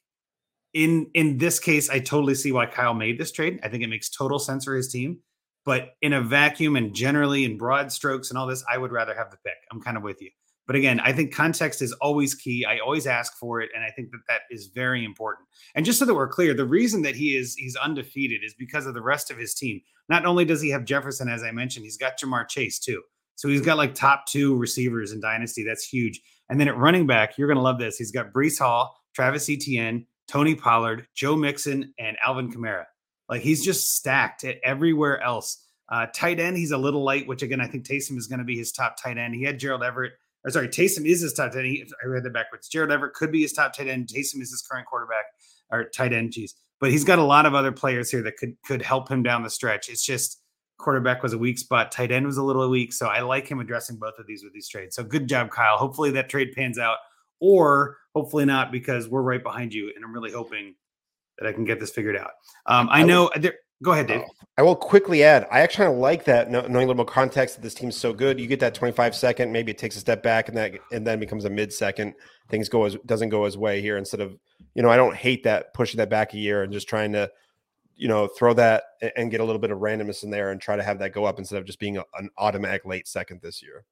in in this case, I totally see why Kyle made this trade. I think it makes total sense for his team. But in a vacuum and generally in broad strokes and all this, I would rather have the pick. I'm kind of with you. But again, I think context is always key. I always ask for it, and I think that that is very important. And just so that we're clear, the reason that he is he's undefeated is because of the rest of his team. Not only does he have Jefferson, as I mentioned, he's got Ja'Marr Chase too. So he's got like top two receivers in Dynasty. That's huge. And then at running back, you're going to love this. He's got Breece Hall, Travis Etienne, Tony Pollard, Joe Mixon, and Alvin Kamara. Like he's just stacked at everywhere else. Uh, tight end, he's a little light, which again, I think Taysom is going to be his top tight end. He had Gerald Everett, or sorry, Taysom is his top tight end. He, I read that backwards. Gerald Everett could be his top tight end. Taysom is his current quarterback or tight end, geez. But he's got a lot of other players here that could could help him down the stretch. It's just quarterback was a weak spot, tight end was a little weak. So I like him addressing both of these with these trades. So good job, Kyle. Hopefully that trade pans out or hopefully not because we're right behind you and i'm really hoping that i can get this figured out. Um, i know there, go ahead dave.
Oh, i will quickly add i actually like that knowing a little more context that this team's so good. You get that 25 second maybe it takes a step back and that and then becomes a mid second things go as doesn't go his way here instead of you know i don't hate that pushing that back a year and just trying to you know throw that and get a little bit of randomness in there and try to have that go up instead of just being a, an automatic late second this year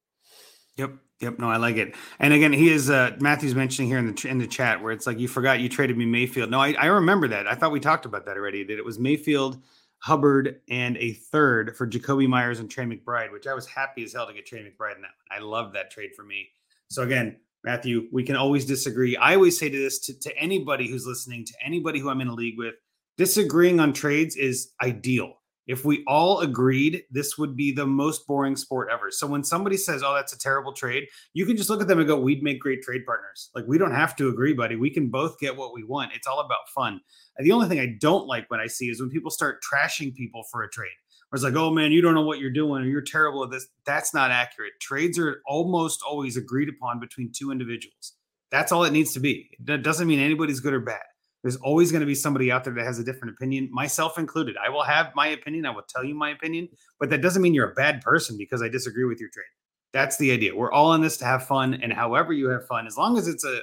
Yep. Yep. No, I like it. And again, he is uh Matthew's mentioning here in the in the chat where it's like you forgot you traded me Mayfield. No, I, I remember that. I thought we talked about that already. That it was Mayfield, Hubbard, and a third for Jakobi Meyers and Trey McBride, which I was happy as hell to get Trey McBride in that one. I love that trade for me. So again, Matthew, we can always disagree. I always say to this to, to anybody who's listening, to anybody who I'm in a league with, disagreeing on trades is ideal if we all agreed, this would be the most boring sport ever. So when somebody says, "Oh, that's a terrible trade," you can just look at them and go, "We'd make great trade partners." Like we don't have to agree, buddy. We can both get what we want. It's all about fun. And the only thing I don't like when I see is when people start trashing people for a trade. Where it's like, "Oh man, you don't know what you're doing, or you're terrible at this." That's not accurate. Trades are almost always agreed upon between two individuals. That's all it needs to be. That doesn't mean anybody's good or bad. There's always going to be somebody out there that has a different opinion, myself included. I will have my opinion. I will tell you my opinion, but that doesn't mean you're a bad person because I disagree with your trade. That's the idea. We're all in this to have fun, and however you have fun, as long as it's a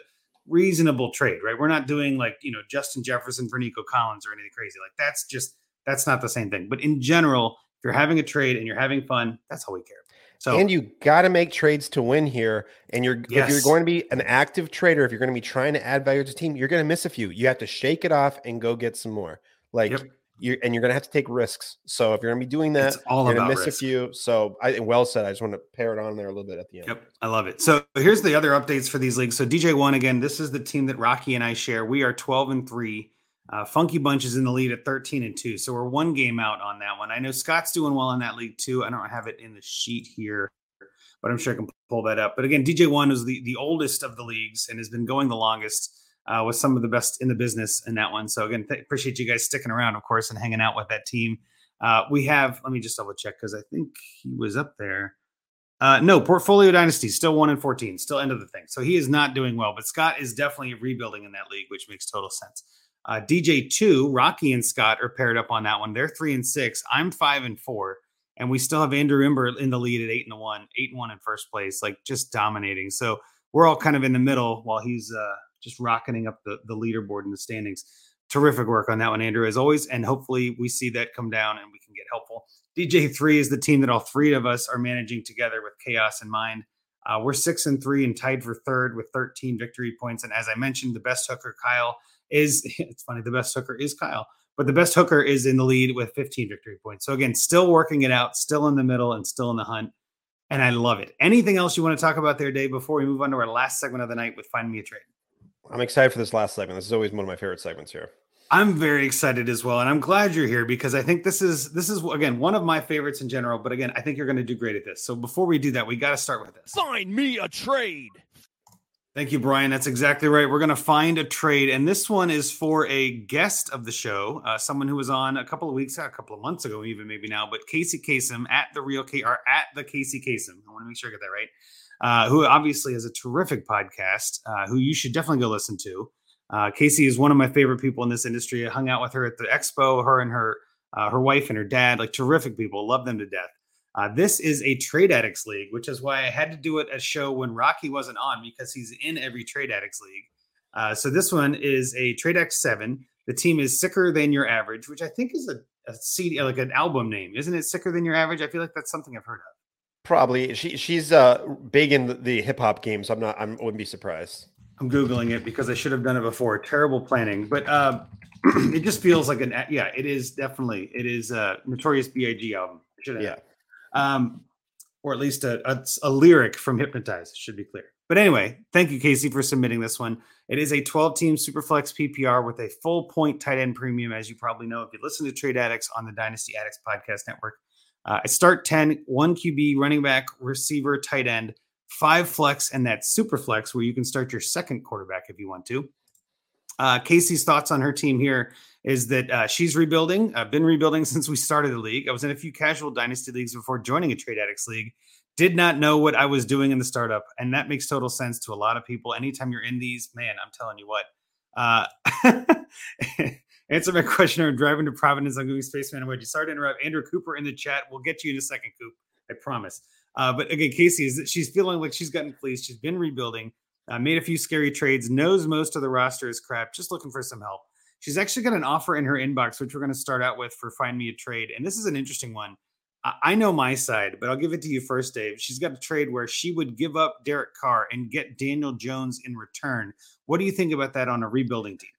reasonable trade, right? We're not doing like you know Justin Jefferson for Nico Collins or anything crazy. Like that's just That's not the same thing. But in general, if you're having a trade and you're having fun, that's all we care.
So and you got to make trades to win here. And you're yes. if you're going to be an active trader, if you're going to be trying to add value to the team, you're going to miss a few. You have to shake it off and go get some more. Like yep. you and you're going to have to take risks. So if you're going to be doing that, it's all you're going to miss risk. a few. So I well said. I just want to pair it on there a little bit at the end.
Yep, I love it. So here's the other updates for these leagues. So DJ one again. This is the team that Rocky and I share. We are 12 and three. Uh, Funky Bunch is in the lead at 13 and 2. So we're one game out on that one. I know Scott's doing well in that league too. I don't have it in the sheet here but I'm sure I can pull that up. But again, DJ One is the the oldest of the leagues and has been going the longest. Uh, with some of the best in the business in that one. So again, th- appreciate you guys sticking around, of course, and hanging out with that team. Uh, we have. Let me just double check because I think he was up there. Uh, no, Portfolio Dynasty still one and fourteen, still end of the thing. So he is not doing well, but Scott is definitely rebuilding in that league, which makes total sense. Uh, DJ two, Rocky and Scott are paired up on that one. They're three and six. I'm five and four and we still have Andrew Imber in the lead at eight and one, eight and one in first place, like just dominating. So we're all kind of in the middle while he's uh, just rocketing up the the leaderboard in the standings. Terrific work on that one, Andrew, as always, and hopefully we see that come down and we can get helpful. DJ three is the team that all three of us are managing together with chaos in mind. Uh, we're six and three and tied for third with 13 victory points. And as I mentioned, the best hooker, Kyle, is it's funny, the best hooker is Kyle but the best hooker is in the lead with 15 victory points. So again, still working it out, still in the middle and still in the hunt. And I love it. Anything else you want to talk about there, Dave, before we move on to our last segment of the night with Find Me a Trade?
I'm excited for this last segment. This is always one of my favorite segments here.
I'm very excited as well, and I'm glad you're here because I think this is this is again one of my favorites in general. But again, I think you're going to do great at this. So before we do that, we got to start with this.
Find me a trade.
Thank you, Brian. That's exactly right. We're going to find a trade, and this one is for a guest of the show, uh, someone who was on a couple of weeks, a couple of months ago, even maybe now, but Casey Kasem at the real K or at the Casey Kasem. I want to make sure I get that right. Uh, who obviously has a terrific podcast, uh, who you should definitely go listen to. Uh, Casey is one of my favorite people in this industry. I hung out with her at the expo. Her and her uh, her wife and her dad, like terrific people, love them to death. Uh, this is a trade addicts league, which is why I had to do it a show when Rocky wasn't on because he's in every trade addicts league. Uh, so this one is a trade X seven. The team is sicker than your average, which I think is a, a CD, like an album name, isn't it? Sicker than your average. I feel like that's something I've heard of.
Probably. She she's uh, big in the, the hip hop games. I'm not. I wouldn't be surprised.
I'm googling it because I should have done it before. Terrible planning, but uh, it just feels like an yeah. It is definitely it is a Notorious B.I.G. album.
Should. Yeah
um, or at least a, a, a lyric from Hypnotize, should be clear. But anyway, thank you, Casey, for submitting this one. It is a 12 team Superflex PPR with a full point tight end premium, as you probably know if you listen to Trade Addicts on the Dynasty Addicts Podcast Network. Uh, I start 10, one QB, running back, receiver, tight end, five flex, and that super flex where you can start your second quarterback if you want to. Uh, Casey's thoughts on her team here is that uh, she's rebuilding. I've been rebuilding since we started the league. I was in a few casual dynasty leagues before joining a trade addicts league. Did not know what I was doing in the startup, and that makes total sense to a lot of people. Anytime you're in these, man, I'm telling you what. Uh, answer my question. I'm driving to Providence. I'm going Spaceman. Would you sorry to interrupt? Andrew Cooper in the chat. We'll get you in a second, Coop. I promise. Uh, but again, Casey is she's feeling like she's gotten fleeced. She's been rebuilding. Uh, made a few scary trades. Knows most of the roster is crap. Just looking for some help. She's actually got an offer in her inbox, which we're going to start out with for Find Me a Trade. And this is an interesting one. I know my side, but I'll give it to you first, Dave. She's got a trade where she would give up Derek Carr and get Daniel Jones in return. What do you think about that on a rebuilding team?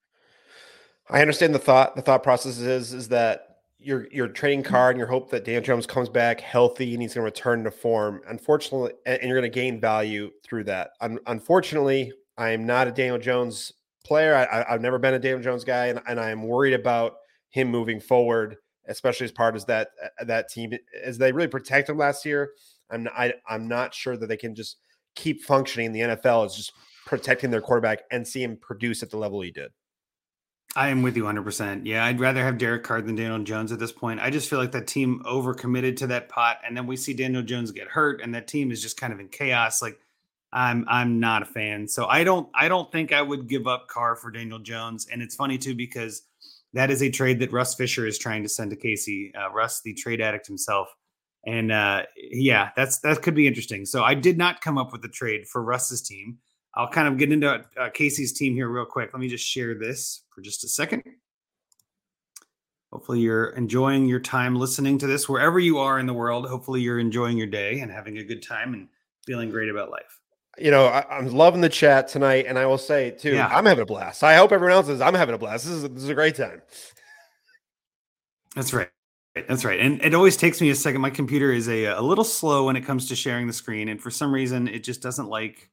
I understand the thought. The thought process is is that you're you're trading card and your hope that Daniel Jones comes back healthy and he's going to return to form. Unfortunately, and you're going to gain value through that. unfortunately, I am not a Daniel Jones player. I, have never been a Daniel Jones guy, and, and I am worried about him moving forward, especially as part of that uh, that team as they really protected him last year. I'm I, I'm not sure that they can just keep functioning in the NFL as just protecting their quarterback and see him produce at the level he did.
I am with you 100%. Yeah, I'd rather have Derek Carr than Daniel Jones at this point. I just feel like that team overcommitted to that pot, and then we see Daniel Jones get hurt, and that team is just kind of in chaos. Like I'm I'm not a fan. So I don't I don't think I would give up Carr for Daniel Jones. And it's funny too because that is a trade that Russ Fisher is trying to send to Casey. Uh, Russ, the trade addict himself. And uh, yeah, that's that could be interesting. So I did not come up with the trade for Russ's team. I'll kind of get into uh, Casey's team here real quick. Let me just share this for just a second. Hopefully, you're enjoying your time listening to this wherever you are in the world. Hopefully, you're enjoying your day and having a good time and feeling great about life.
You know, I, am loving the chat tonight, and I will say too, yeah. I'm having a blast. I hope everyone else is. I'm having a blast. This is this is a great time.
That's right. That's right. And it always takes me a second. My computer is a, a little slow when it comes to sharing the screen. And for some reason, it just doesn't like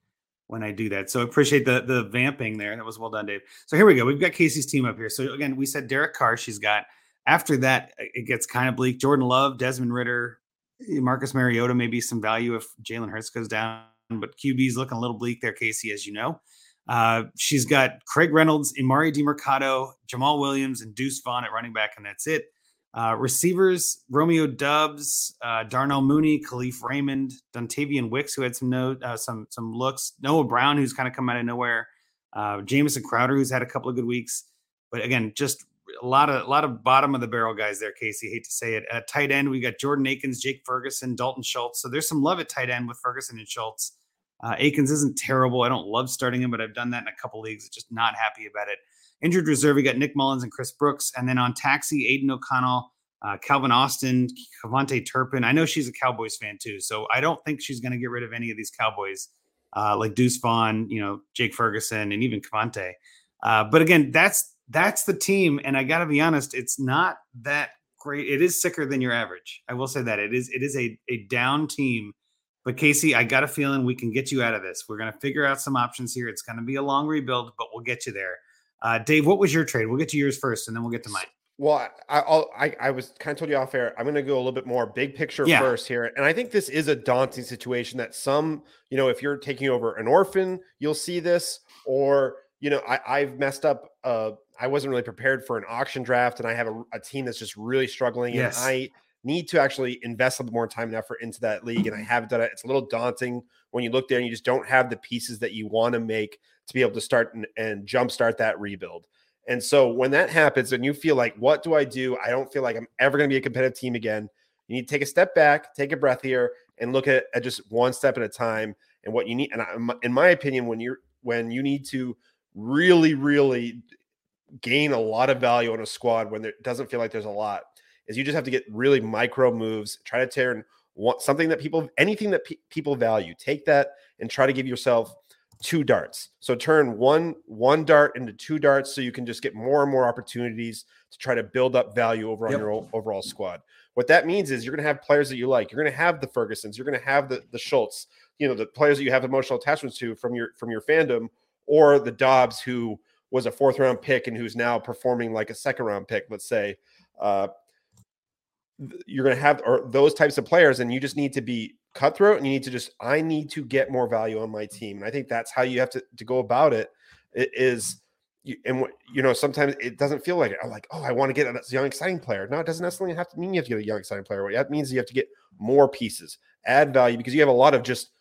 when I do that. So I appreciate the the vamping there. That was well done, Dave. So here we go. We've got Casey's team up here. So again, we said Derek Carr. She's got after that, it gets kind of bleak. Jordan Love, Desmond Ridder, Marcus Mariota, maybe some value if Jalen Hurts goes down. But QB's looking a little bleak there, Casey, as you know. Uh, she's got Craig Reynolds, Emari Demercado, Jamaal Williams, and Deuce Vaughn at running back, and that's it. Uh, receivers: Romeo Doubs, uh, Darnell Mooney, Kalif Raymond, Dontayvion Wicks, who had some no, uh, some some looks. Noah Brown, who's kind of come out of nowhere. Uh, Jamison Crowder, who's had a couple of good weeks. But again, just a lot of a lot of bottom of the barrel guys there. Casey, hate to say it. At tight end, we got Jordan Akins, Jake Ferguson, Dalton Schultz. So there's some love at tight end with Ferguson and Schultz. Uh, Akins isn't terrible. I don't love starting him, but I've done that in a couple leagues. Just not happy about it. Injured reserve, we got Nick Mullens and Chris Brooks. And then on taxi, Aidan O'Connell, uh, Calvin Austin, KaVontae Turpin. I know she's a Cowboys fan too. So I don't think she's going to get rid of any of these Cowboys uh, like Deuce Vaughn, you know, Jake Ferguson, and even KaVontae. Uh, but again, that's that's the team. And I got to be honest, it's not that great. It is sicker than your average. I will say that it is. It is a a down team. But Casey, I got a feeling we can get you out of this. We're going to figure out some options here. It's going to be a long rebuild, but we'll get you there. Uh, Dave, what was your trade? We'll get to yours first, and then we'll get to mine.
Well, I, I'll, I, I was kind of told you off air. I'm going to go a little bit more big picture yeah. first here, and I think this is a daunting situation. That some, you know, if you're taking over an orphan, you'll see this, or you know, I, I've messed up. Uh, I wasn't really prepared for an auction draft, and I have a, a team that's just really struggling, yes. and I need to actually invest a little more time and effort into that league, and I haven't done it. It's a little daunting when you look there and you just don't have the pieces that you want to make to be able to start and, and jumpstart that rebuild. And so when that happens and you feel like, what do I do? I don't feel like I'm ever going to be a competitive team again. You need to take a step back, take a breath here, and look at, at just one step at a time. And what you need, and I, in my opinion, when you're when you need to really, really gain a lot of value on a squad when it doesn't feel like there's a lot, is you just have to get really micro moves, try to turn something that people, anything that pe- people value, take that and try to give yourself two darts. So turn one one dart into two darts so you can just get more and more opportunities to try to build up value over yep. on your overall squad. What that means is you're going to have players that you like. You're going to have the Fergusons, you're going to have the the Schultz, you know, the players that you have emotional attachments to from your from your fandom or the Dobbs who was a fourth round pick and who's now performing like a second round pick, let's say. Uh, you're going to have or those types of players and you just need to be cutthroat and you need to just i need to get more value on my mm. team and i think that's how you have to, to go about it, it is and you know sometimes it doesn't feel like it. i'm like oh i want to get a young exciting player no it doesn't necessarily have to mean you have to get a young exciting player that means you have to get more pieces add value because you have a lot of just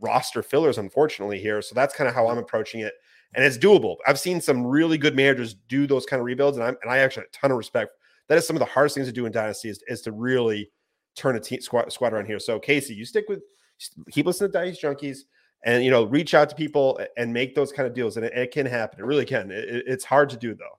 roster fillers unfortunately here so that's kind of how i'm approaching it and it's doable i've seen some really good managers do those kind of rebuilds and, I'm, and i actually have a ton of respect that is some of the hardest things to do in dynasty is, is to really turn a team squad, squad around here. So Casey, you stick with keep listening to Dice Junkies and you know reach out to people and make those kind of deals and it, it can happen. It really can. It, it's hard to do though.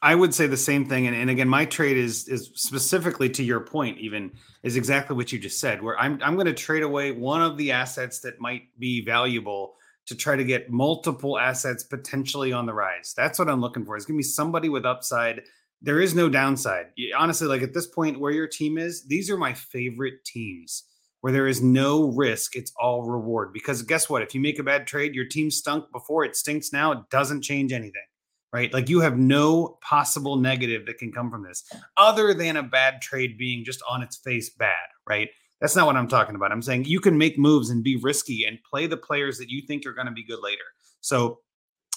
I would say the same thing and, and again my trade is is specifically to your point even is exactly what you just said where i'm, I'm going to trade away one of the assets that might be valuable to try to get multiple assets potentially on the rise. That's what i'm looking for is give me somebody with upside there is no downside. Honestly, like at this point where your team is, these are my favorite teams where there is no risk. It's all reward. Because guess what? If you make a bad trade, your team stunk before, it stinks now. It doesn't change anything, right? Like you have no possible negative that can come from this other than a bad trade being just on its face bad, right? That's not what I'm talking about. I'm saying you can make moves and be risky and play the players that you think are going to be good later. So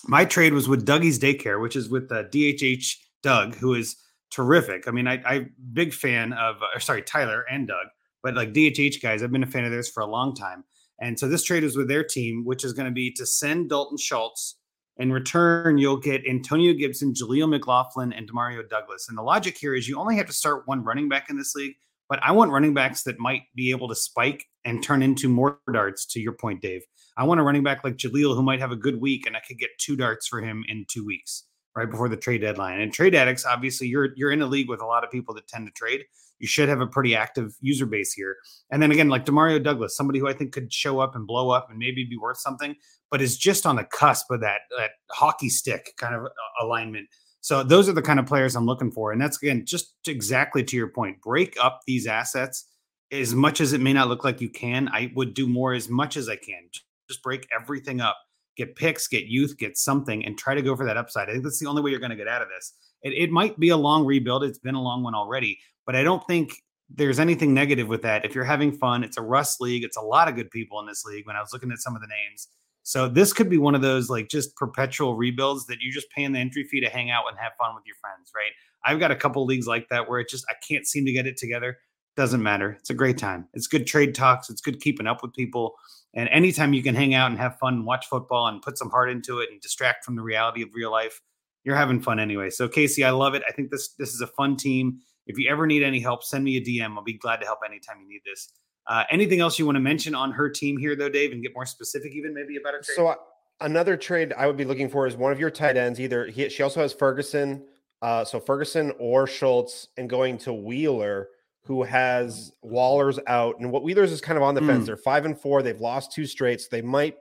my trade was with Dougie's Daycare, which is with the DHH Doug, who is terrific. I mean, I, I'm big fan of, sorry, Tyler and Doug, but like DHH guys, I've been a fan of theirs for a long time. And so this trade is with their team, which is going to be to send Dalton Schultz. In return, you'll get Antonio Gibson, Jaleel McLaughlin, and Demario Douglas. And the logic here is you only have to start one running back in this league, but I want running backs that might be able to spike and turn into more darts, to your point, Dave. I want a running back like Jaleel who might have a good week and I could get two darts for him in two weeks right before the trade deadline. And trade addicts, obviously, you're you're in a league with a lot of people that tend to trade. You should have a pretty active user base here. And then again, like Demario Douglas, somebody who I think could show up and blow up and maybe be worth something, but is just on the cusp of that that hockey stick kind of uh, alignment. So those are the kind of players I'm looking for. And that's again just exactly to your point. Break up these assets as much as it may not look like you can. I would do more as much as I can. Just break everything up get picks, get youth, get something, and try to go for that upside. I think that's the only way you're going to get out of this. It, it might be a long rebuild. It's been a long one already, but I don't think there's anything negative with that. If you're having fun, it's a Russ league. It's a lot of good people in this league. When I was looking at some of the names, so this could be one of those like just perpetual rebuilds that you're just paying the entry fee to hang out and have fun with your friends, right? I've got a couple leagues like that where it just I can't seem to get it together. Doesn't matter. It's a great time. It's good trade talks. It's good keeping up with people. And anytime you can hang out and have fun and watch football and put some heart into it and distract from the reality of real life, you're having fun anyway. So Casey, I love it. I think this this is a fun team. If you ever need any help, send me a DM. I'll be glad to help anytime you need this. Uh, anything else you want to mention on her team here, though, Dave, and get more specific, even maybe about her trade?
So uh, another trade I would be looking for is one of your tight ends. Either he, she also has Ferguson, uh, so Ferguson or Schultz, and going to Wheeler who has Waller's out, and what Wheeler's is kind of on the mm. fence. They're five and four. They've lost two straights. They might,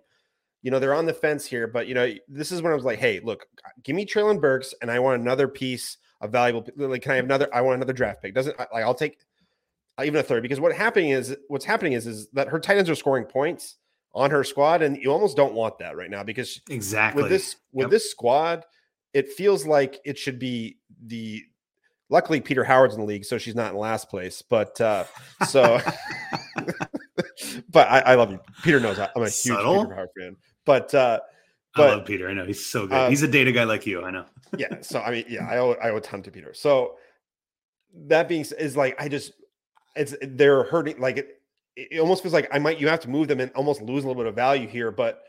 you know, they're on the fence here. But you know, this is when I was like, hey, look, give me Treylon Burks, and I want another piece of valuable. Like, can I have another? I want another draft pick. Doesn't like I'll take even a third because what happening is what's happening is is that her tight ends are scoring points on her squad, and you almost don't want that right now because
exactly
with this with yep. this squad, it feels like it should be the Luckily, Peter Howard's in the league, so she's not in last place. But uh, so, but I, I, love you. Peter knows I, am a huge Subtle. Peter Howard fan. But uh, but,
I love Peter. I know he's so good. Uh, he's a data guy like you. I know.
yeah. So I mean, yeah, I owe I owe a ton to Peter. So that being is like I just it's they're hurting. Like it, it almost feels like I might you have to move them and almost lose a little bit of value here. But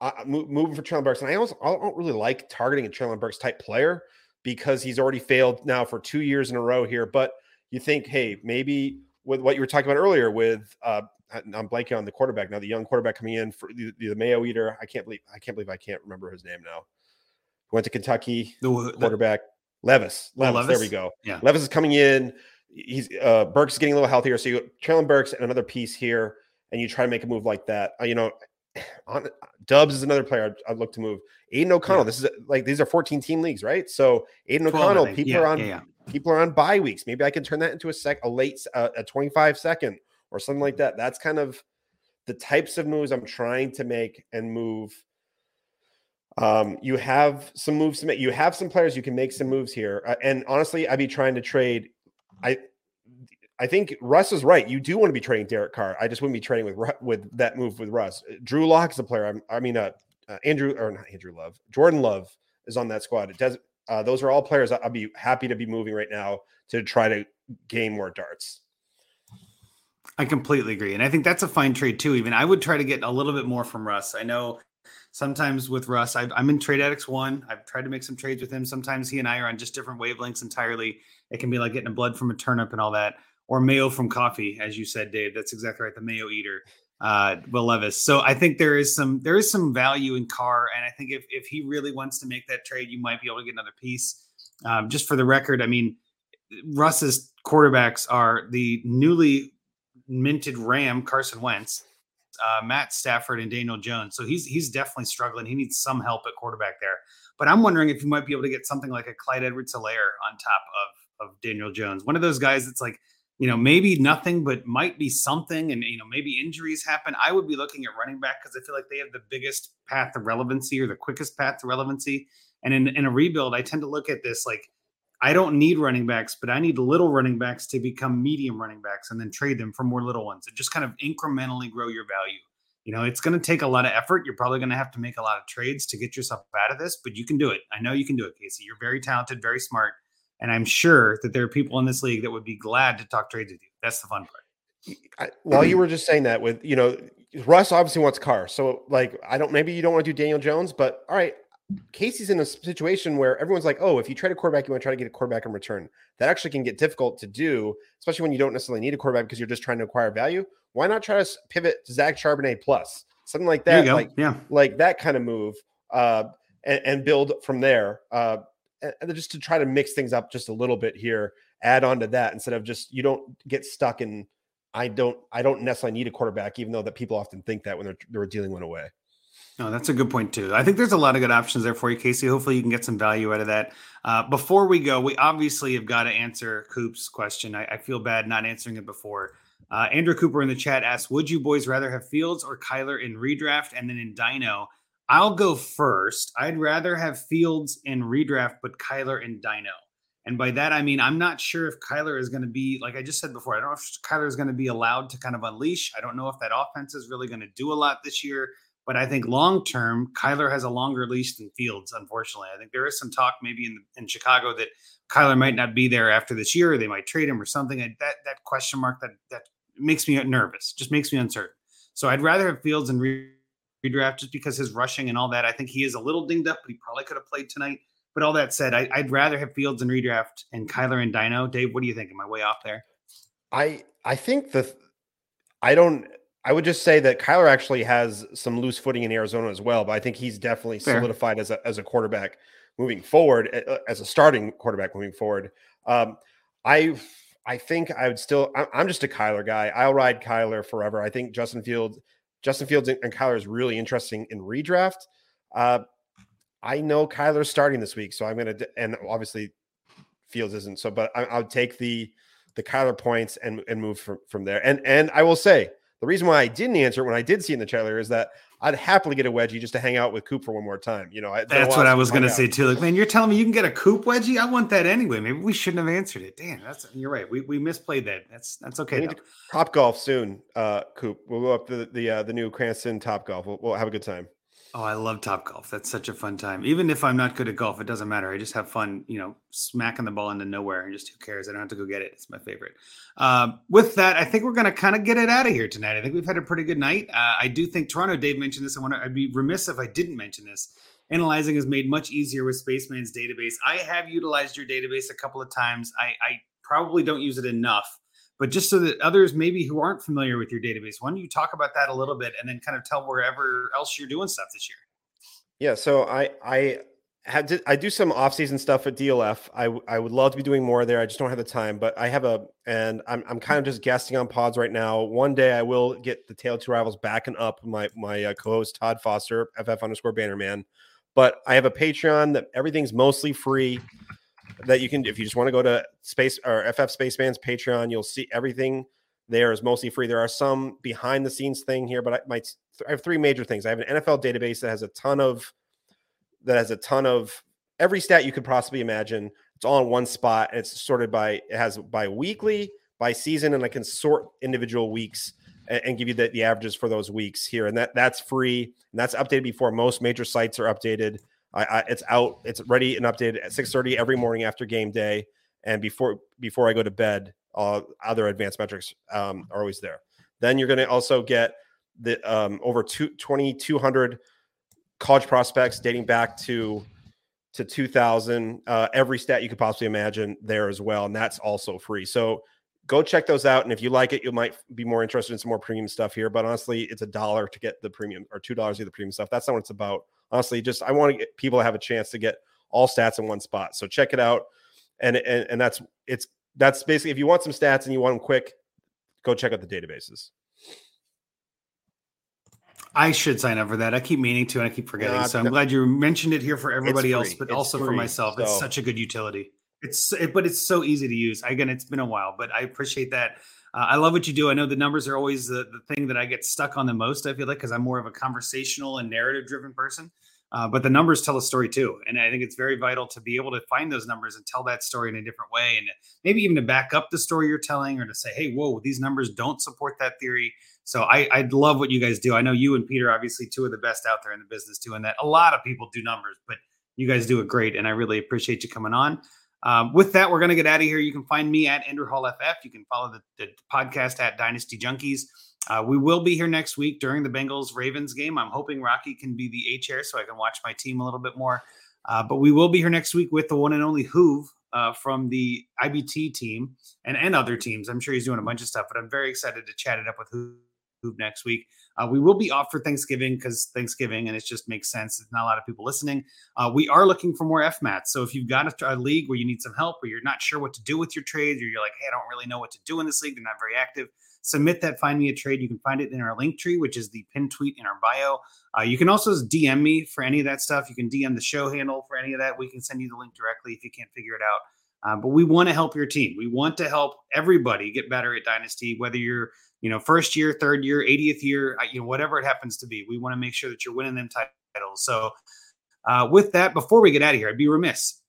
uh, moving for Treylon Burks, and I also I don't really like targeting a Treylon Burks type player because he's already failed now for two years in a row here. But you think, hey, maybe with what you were talking about earlier with uh, I'm blanking on the quarterback now, the young quarterback coming in for the, the Mayo Eater. I can't believe I can't believe I can't remember his name now. Went to Kentucky, the, quarterback Levis. Levis. Levis. There we go. Yeah, Levis is coming in. He's uh Burks is getting a little healthier. So you Treylon Burks and another piece here, and you try to make a move like that. Uh, you know, on, Doubs is another player I'd, I'd, look to move. Aidan O'Connell. Yeah. This is like these are 14 team leagues, right? So Aidan O'Connell, people yeah, are on yeah, people are on bye weeks. Maybe I can turn that into a sec a late uh, a 25 second or something like that. That's kind of the types of moves I'm trying to make and move. Um, you have some moves to make. You have some players you can make some moves here. Uh, and honestly, I'd be trying to trade. I I think Russ is right. You do want to be trading Derek Carr. I just wouldn't be trading with with that move with Russ. Drew Lock is a player. I'm, i mean, uh, uh, Andrew or not Andrew Love. Jordan Love is on that squad. It does. Uh, those are all players I'd be happy to be moving right now to try to gain more darts.
I completely agree, and I think that's a fine trade too. Even I would try to get a little bit more from Russ. I know sometimes with Russ, i am in Trade Addicts one. I've tried to make some trades with him. Sometimes he and I are on just different wavelengths entirely. It can be like getting a blood from a turnip and all that or mayo from coffee, as you said, Dave. That's exactly right. The mayo eater, uh, Will Levis. So I think there is some there is some value in Carr, and I think if if he really wants to make that trade, you might be able to get another piece. Um, just for the record, I mean, Russ's quarterbacks are the newly minted Ram Carson Wentz, uh, Matt Stafford, and Daniel Jones. So he's he's definitely struggling. He needs some help at quarterback there. But I'm wondering if you might be able to get something like a Clyde Edwards-Helaire on top of of Daniel Jones. One of those guys that's like you know, maybe nothing, but might be something. And, you know, maybe injuries happen. I would be looking at running back because I feel like they have the biggest path to relevancy or the quickest path to relevancy. And in, in a rebuild, I tend to look at this like, I don't need running backs, but I need little running backs to become medium running backs and then trade them for more little ones and just kind of incrementally grow your value. You know, it's going to take a lot of effort. You're probably going to have to make a lot of trades to get yourself out of this, but you can do it. I know you can do it, Casey. You're very talented, very smart and I'm sure that there are people in this league that would be glad to talk trades with you. That's the fun part.
I, while you were just saying that, with you know, Russ obviously wants Carr. So like, I don't. Maybe you don't want to do Daniel Jones, but all right. Casey's in a situation where everyone's like, "Oh, if you trade a quarterback, you want to try to get a quarterback in return." That actually can get difficult to do, especially when you don't necessarily need a quarterback because you're just trying to acquire value. Why not try to pivot to Zach Charbonnet plus something like that? Like, yeah, like that kind of move, uh, and, and build from there. Uh, just to try to mix things up just a little bit here, add on to that instead of just you don't get stuck in. I don't. I don't necessarily need a quarterback, even though that people often think that when they're they're dealing one away.
No, that's a good point too. I think there's a lot of good options there for you, Casey. Hopefully, you can get some value out of that. Uh, before we go, we obviously have got to answer Coop's question. I, I feel bad not answering it before. Uh, Andrew Cooper in the chat asks, "Would you boys rather have Fields or Kyler in redraft and then in dyno?" I'll go first. I'd rather have Fields in redraft, but Kyler and dyno. And by that, I mean, I'm not sure if Kyler is going to be, like I just said before, I don't know if Kyler is going to be allowed to kind of unleash. I don't know if that offense is really going to do a lot this year. But I think long term, Kyler has a longer leash than Fields, unfortunately. I think there is some talk maybe in, in Chicago that Kyler might not be there after this year, or they might trade him or something. That that question mark that that makes me nervous, just makes me uncertain. So I'd rather have Fields and re- redraft just because his rushing and all that. I think he is a little dinged up, but he probably could have played tonight. But all that said, I, would rather have Fields and redraft and Kyler and dyno. Dave, what do you think? Am I way off there?
I I think the I don't. I would just say that Kyler actually has some loose footing in Arizona as well, but I think he's definitely Fair. solidified as a as a quarterback moving forward, as a starting quarterback moving forward. Um, I I think I would still. I'm just a Kyler guy. I'll ride Kyler forever. I think Justin Fields Justin Fields and Kyler is really interesting in redraft. Uh, I know Kyler's starting this week, so I'm to, and obviously Fields isn't. So, but I, will take the the Kyler points and and move from from there. And and I will say the reason why I didn't answer it when I did see in the trailer is that I'd happily get a wedgie just to hang out with Coop for one more time. You know,
that's what I was going to say too. Like, man, you're telling me you can get a Coop wedgie? I want that anyway. Maybe we shouldn't have answered it. Damn, that's you're right. We we misplayed that. That's that's okay.
Top golf soon, uh, Coop. We'll go up to the the, uh, the new Cranston Top Golf. We'll, we'll have a good time.
Oh, I love Top Golf. That's such a fun time. Even if I'm not good at golf, it doesn't matter. I just have fun, you know, smacking the ball into nowhere and just who cares? I don't have to go get it. It's my favorite. Uh, with that, I think we're going to kind of get it out of here tonight. I think we've had a pretty good night. Uh, I do think Toronto, Dave mentioned this. I want to, I'd be remiss if I didn't mention this. Analyzing is made much easier with Spaceman's database. I have utilized your database a couple of times. I, I probably don't use it enough but just so that others maybe who aren't familiar with your database, why don't you talk about that a little bit and then kind of tell wherever else you're doing stuff this year?
Yeah, so I I had to, I do some off-season stuff at DLF. I I would love to be doing more there. I just don't have the time, but I have a and I'm I'm kind of just guesting on pods right now. One day I will get the Tale Two Rivals back and up. My my uh, co-host Todd Foster, FF underscore Bannerman. But I have a Patreon that everything's mostly free that you can if you just want to go to space or FF Spaceman's Patreon, you'll see everything there is mostly free. There are some behind the scenes thing here, but I might I have three major things. I have an NFL database that has a ton of that has a ton of every stat you could possibly imagine. It's all in one spot and it's sorted by it has by weekly, by season, and I can sort individual weeks and, and give you the, the averages for those weeks here. And that that's free and that's updated before most major sites are updated. I, I, it's out, it's ready and updated at 6:30 every morning after game day, and before before I go to bed. Uh, other advanced metrics um, are always there. Then you're going to also get the um, over two, 2,200 college prospects dating back to to 2000. Uh, every stat you could possibly imagine there as well, and that's also free. So go check those out. And if you like it, you might be more interested in some more premium stuff here. But honestly, it's a dollar to get the premium or two dollars to get the premium stuff. That's not what it's about honestly, just I want to get people to have a chance to get all stats in one spot. So check it out. And, and and that's it's that's basically if you want some stats and you want them quick, go check out the databases.
I should sign up for that. I keep meaning to, and I keep forgetting. So I'm no, glad you mentioned it here for everybody else, but it's also free, for myself. So. It's such a good utility. It's it, but it's so easy to use. Again, it's been a while, but I appreciate that. Uh, I love what you do. I know the numbers are always the, the thing that I get stuck on the most. I feel like because I'm more of a conversational and narrative driven person. Uh, but the numbers tell a story too. And I think it's very vital to be able to find those numbers and tell that story in a different way. And maybe even to back up the story you're telling or to say, hey, whoa, these numbers don't support that theory. So I, I love what you guys do. I know you and Peter, obviously, two of the best out there in the business doing that. A lot of people do numbers, but you guys do it great. And I really appreciate you coming on. Um, with that, we're going to get out of here. You can find me at Andrew Hall FF. You can follow the, the podcast at Dynasty Junkies. Uh, we will be here next week during the Bengals Ravens game. I'm hoping Rocky can be the A chair so I can watch my team a little bit more. Uh, but we will be here next week with the one and only Hoove uh, from the IBT team and, and other teams. I'm sure he's doing a bunch of stuff, but I'm very excited to chat it up with Hoove next week. Uh, we will be off for Thanksgiving because Thanksgiving, and it just makes sense. There's not a lot of people listening. Uh, we are looking for more FMATs. So if you've got a, a, league where you need some help, or you're not sure what to do with your trades, or you're like, hey, I don't really know what to do in this league, they're not very active, submit that find me a trade. You can find it in our link tree which is the pin tweet in our bio. Uh, you can also dm me for any of that stuff. You can dm the show handle for any of that. We can send you the link directly if you can't figure it out. Um, but we want to help your team. We want to help everybody get better at dynasty whether you're you know first year third year 80th year you know whatever it happens to be we want to make sure that you're winning them titles so uh, with that before we get out of here i'd be remiss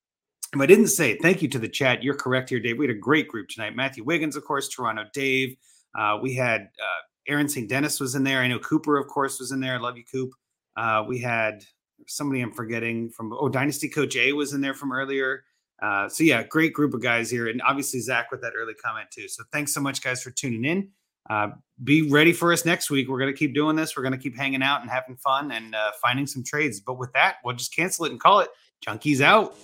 if I didn't say thank you to the chat, you're correct here, Dave. We had a great group tonight. Matthew Wiggins, of course, Toronto Dave, uh, we had uh, Aaron St. Dennis was in there. I know Cooper, of course, was in there. I love you, Coop. Uh, we had somebody I'm forgetting from oh Dynasty Coach A was in there from earlier. Uh, so yeah, great group of guys here, and obviously Zach with that early comment too. So thanks so much, guys, for tuning in. Uh, be ready for us next week. We're going to keep doing this. We're going to keep hanging out and having fun and uh, finding some trades. But with that, we'll just cancel it and call it. Junkies out.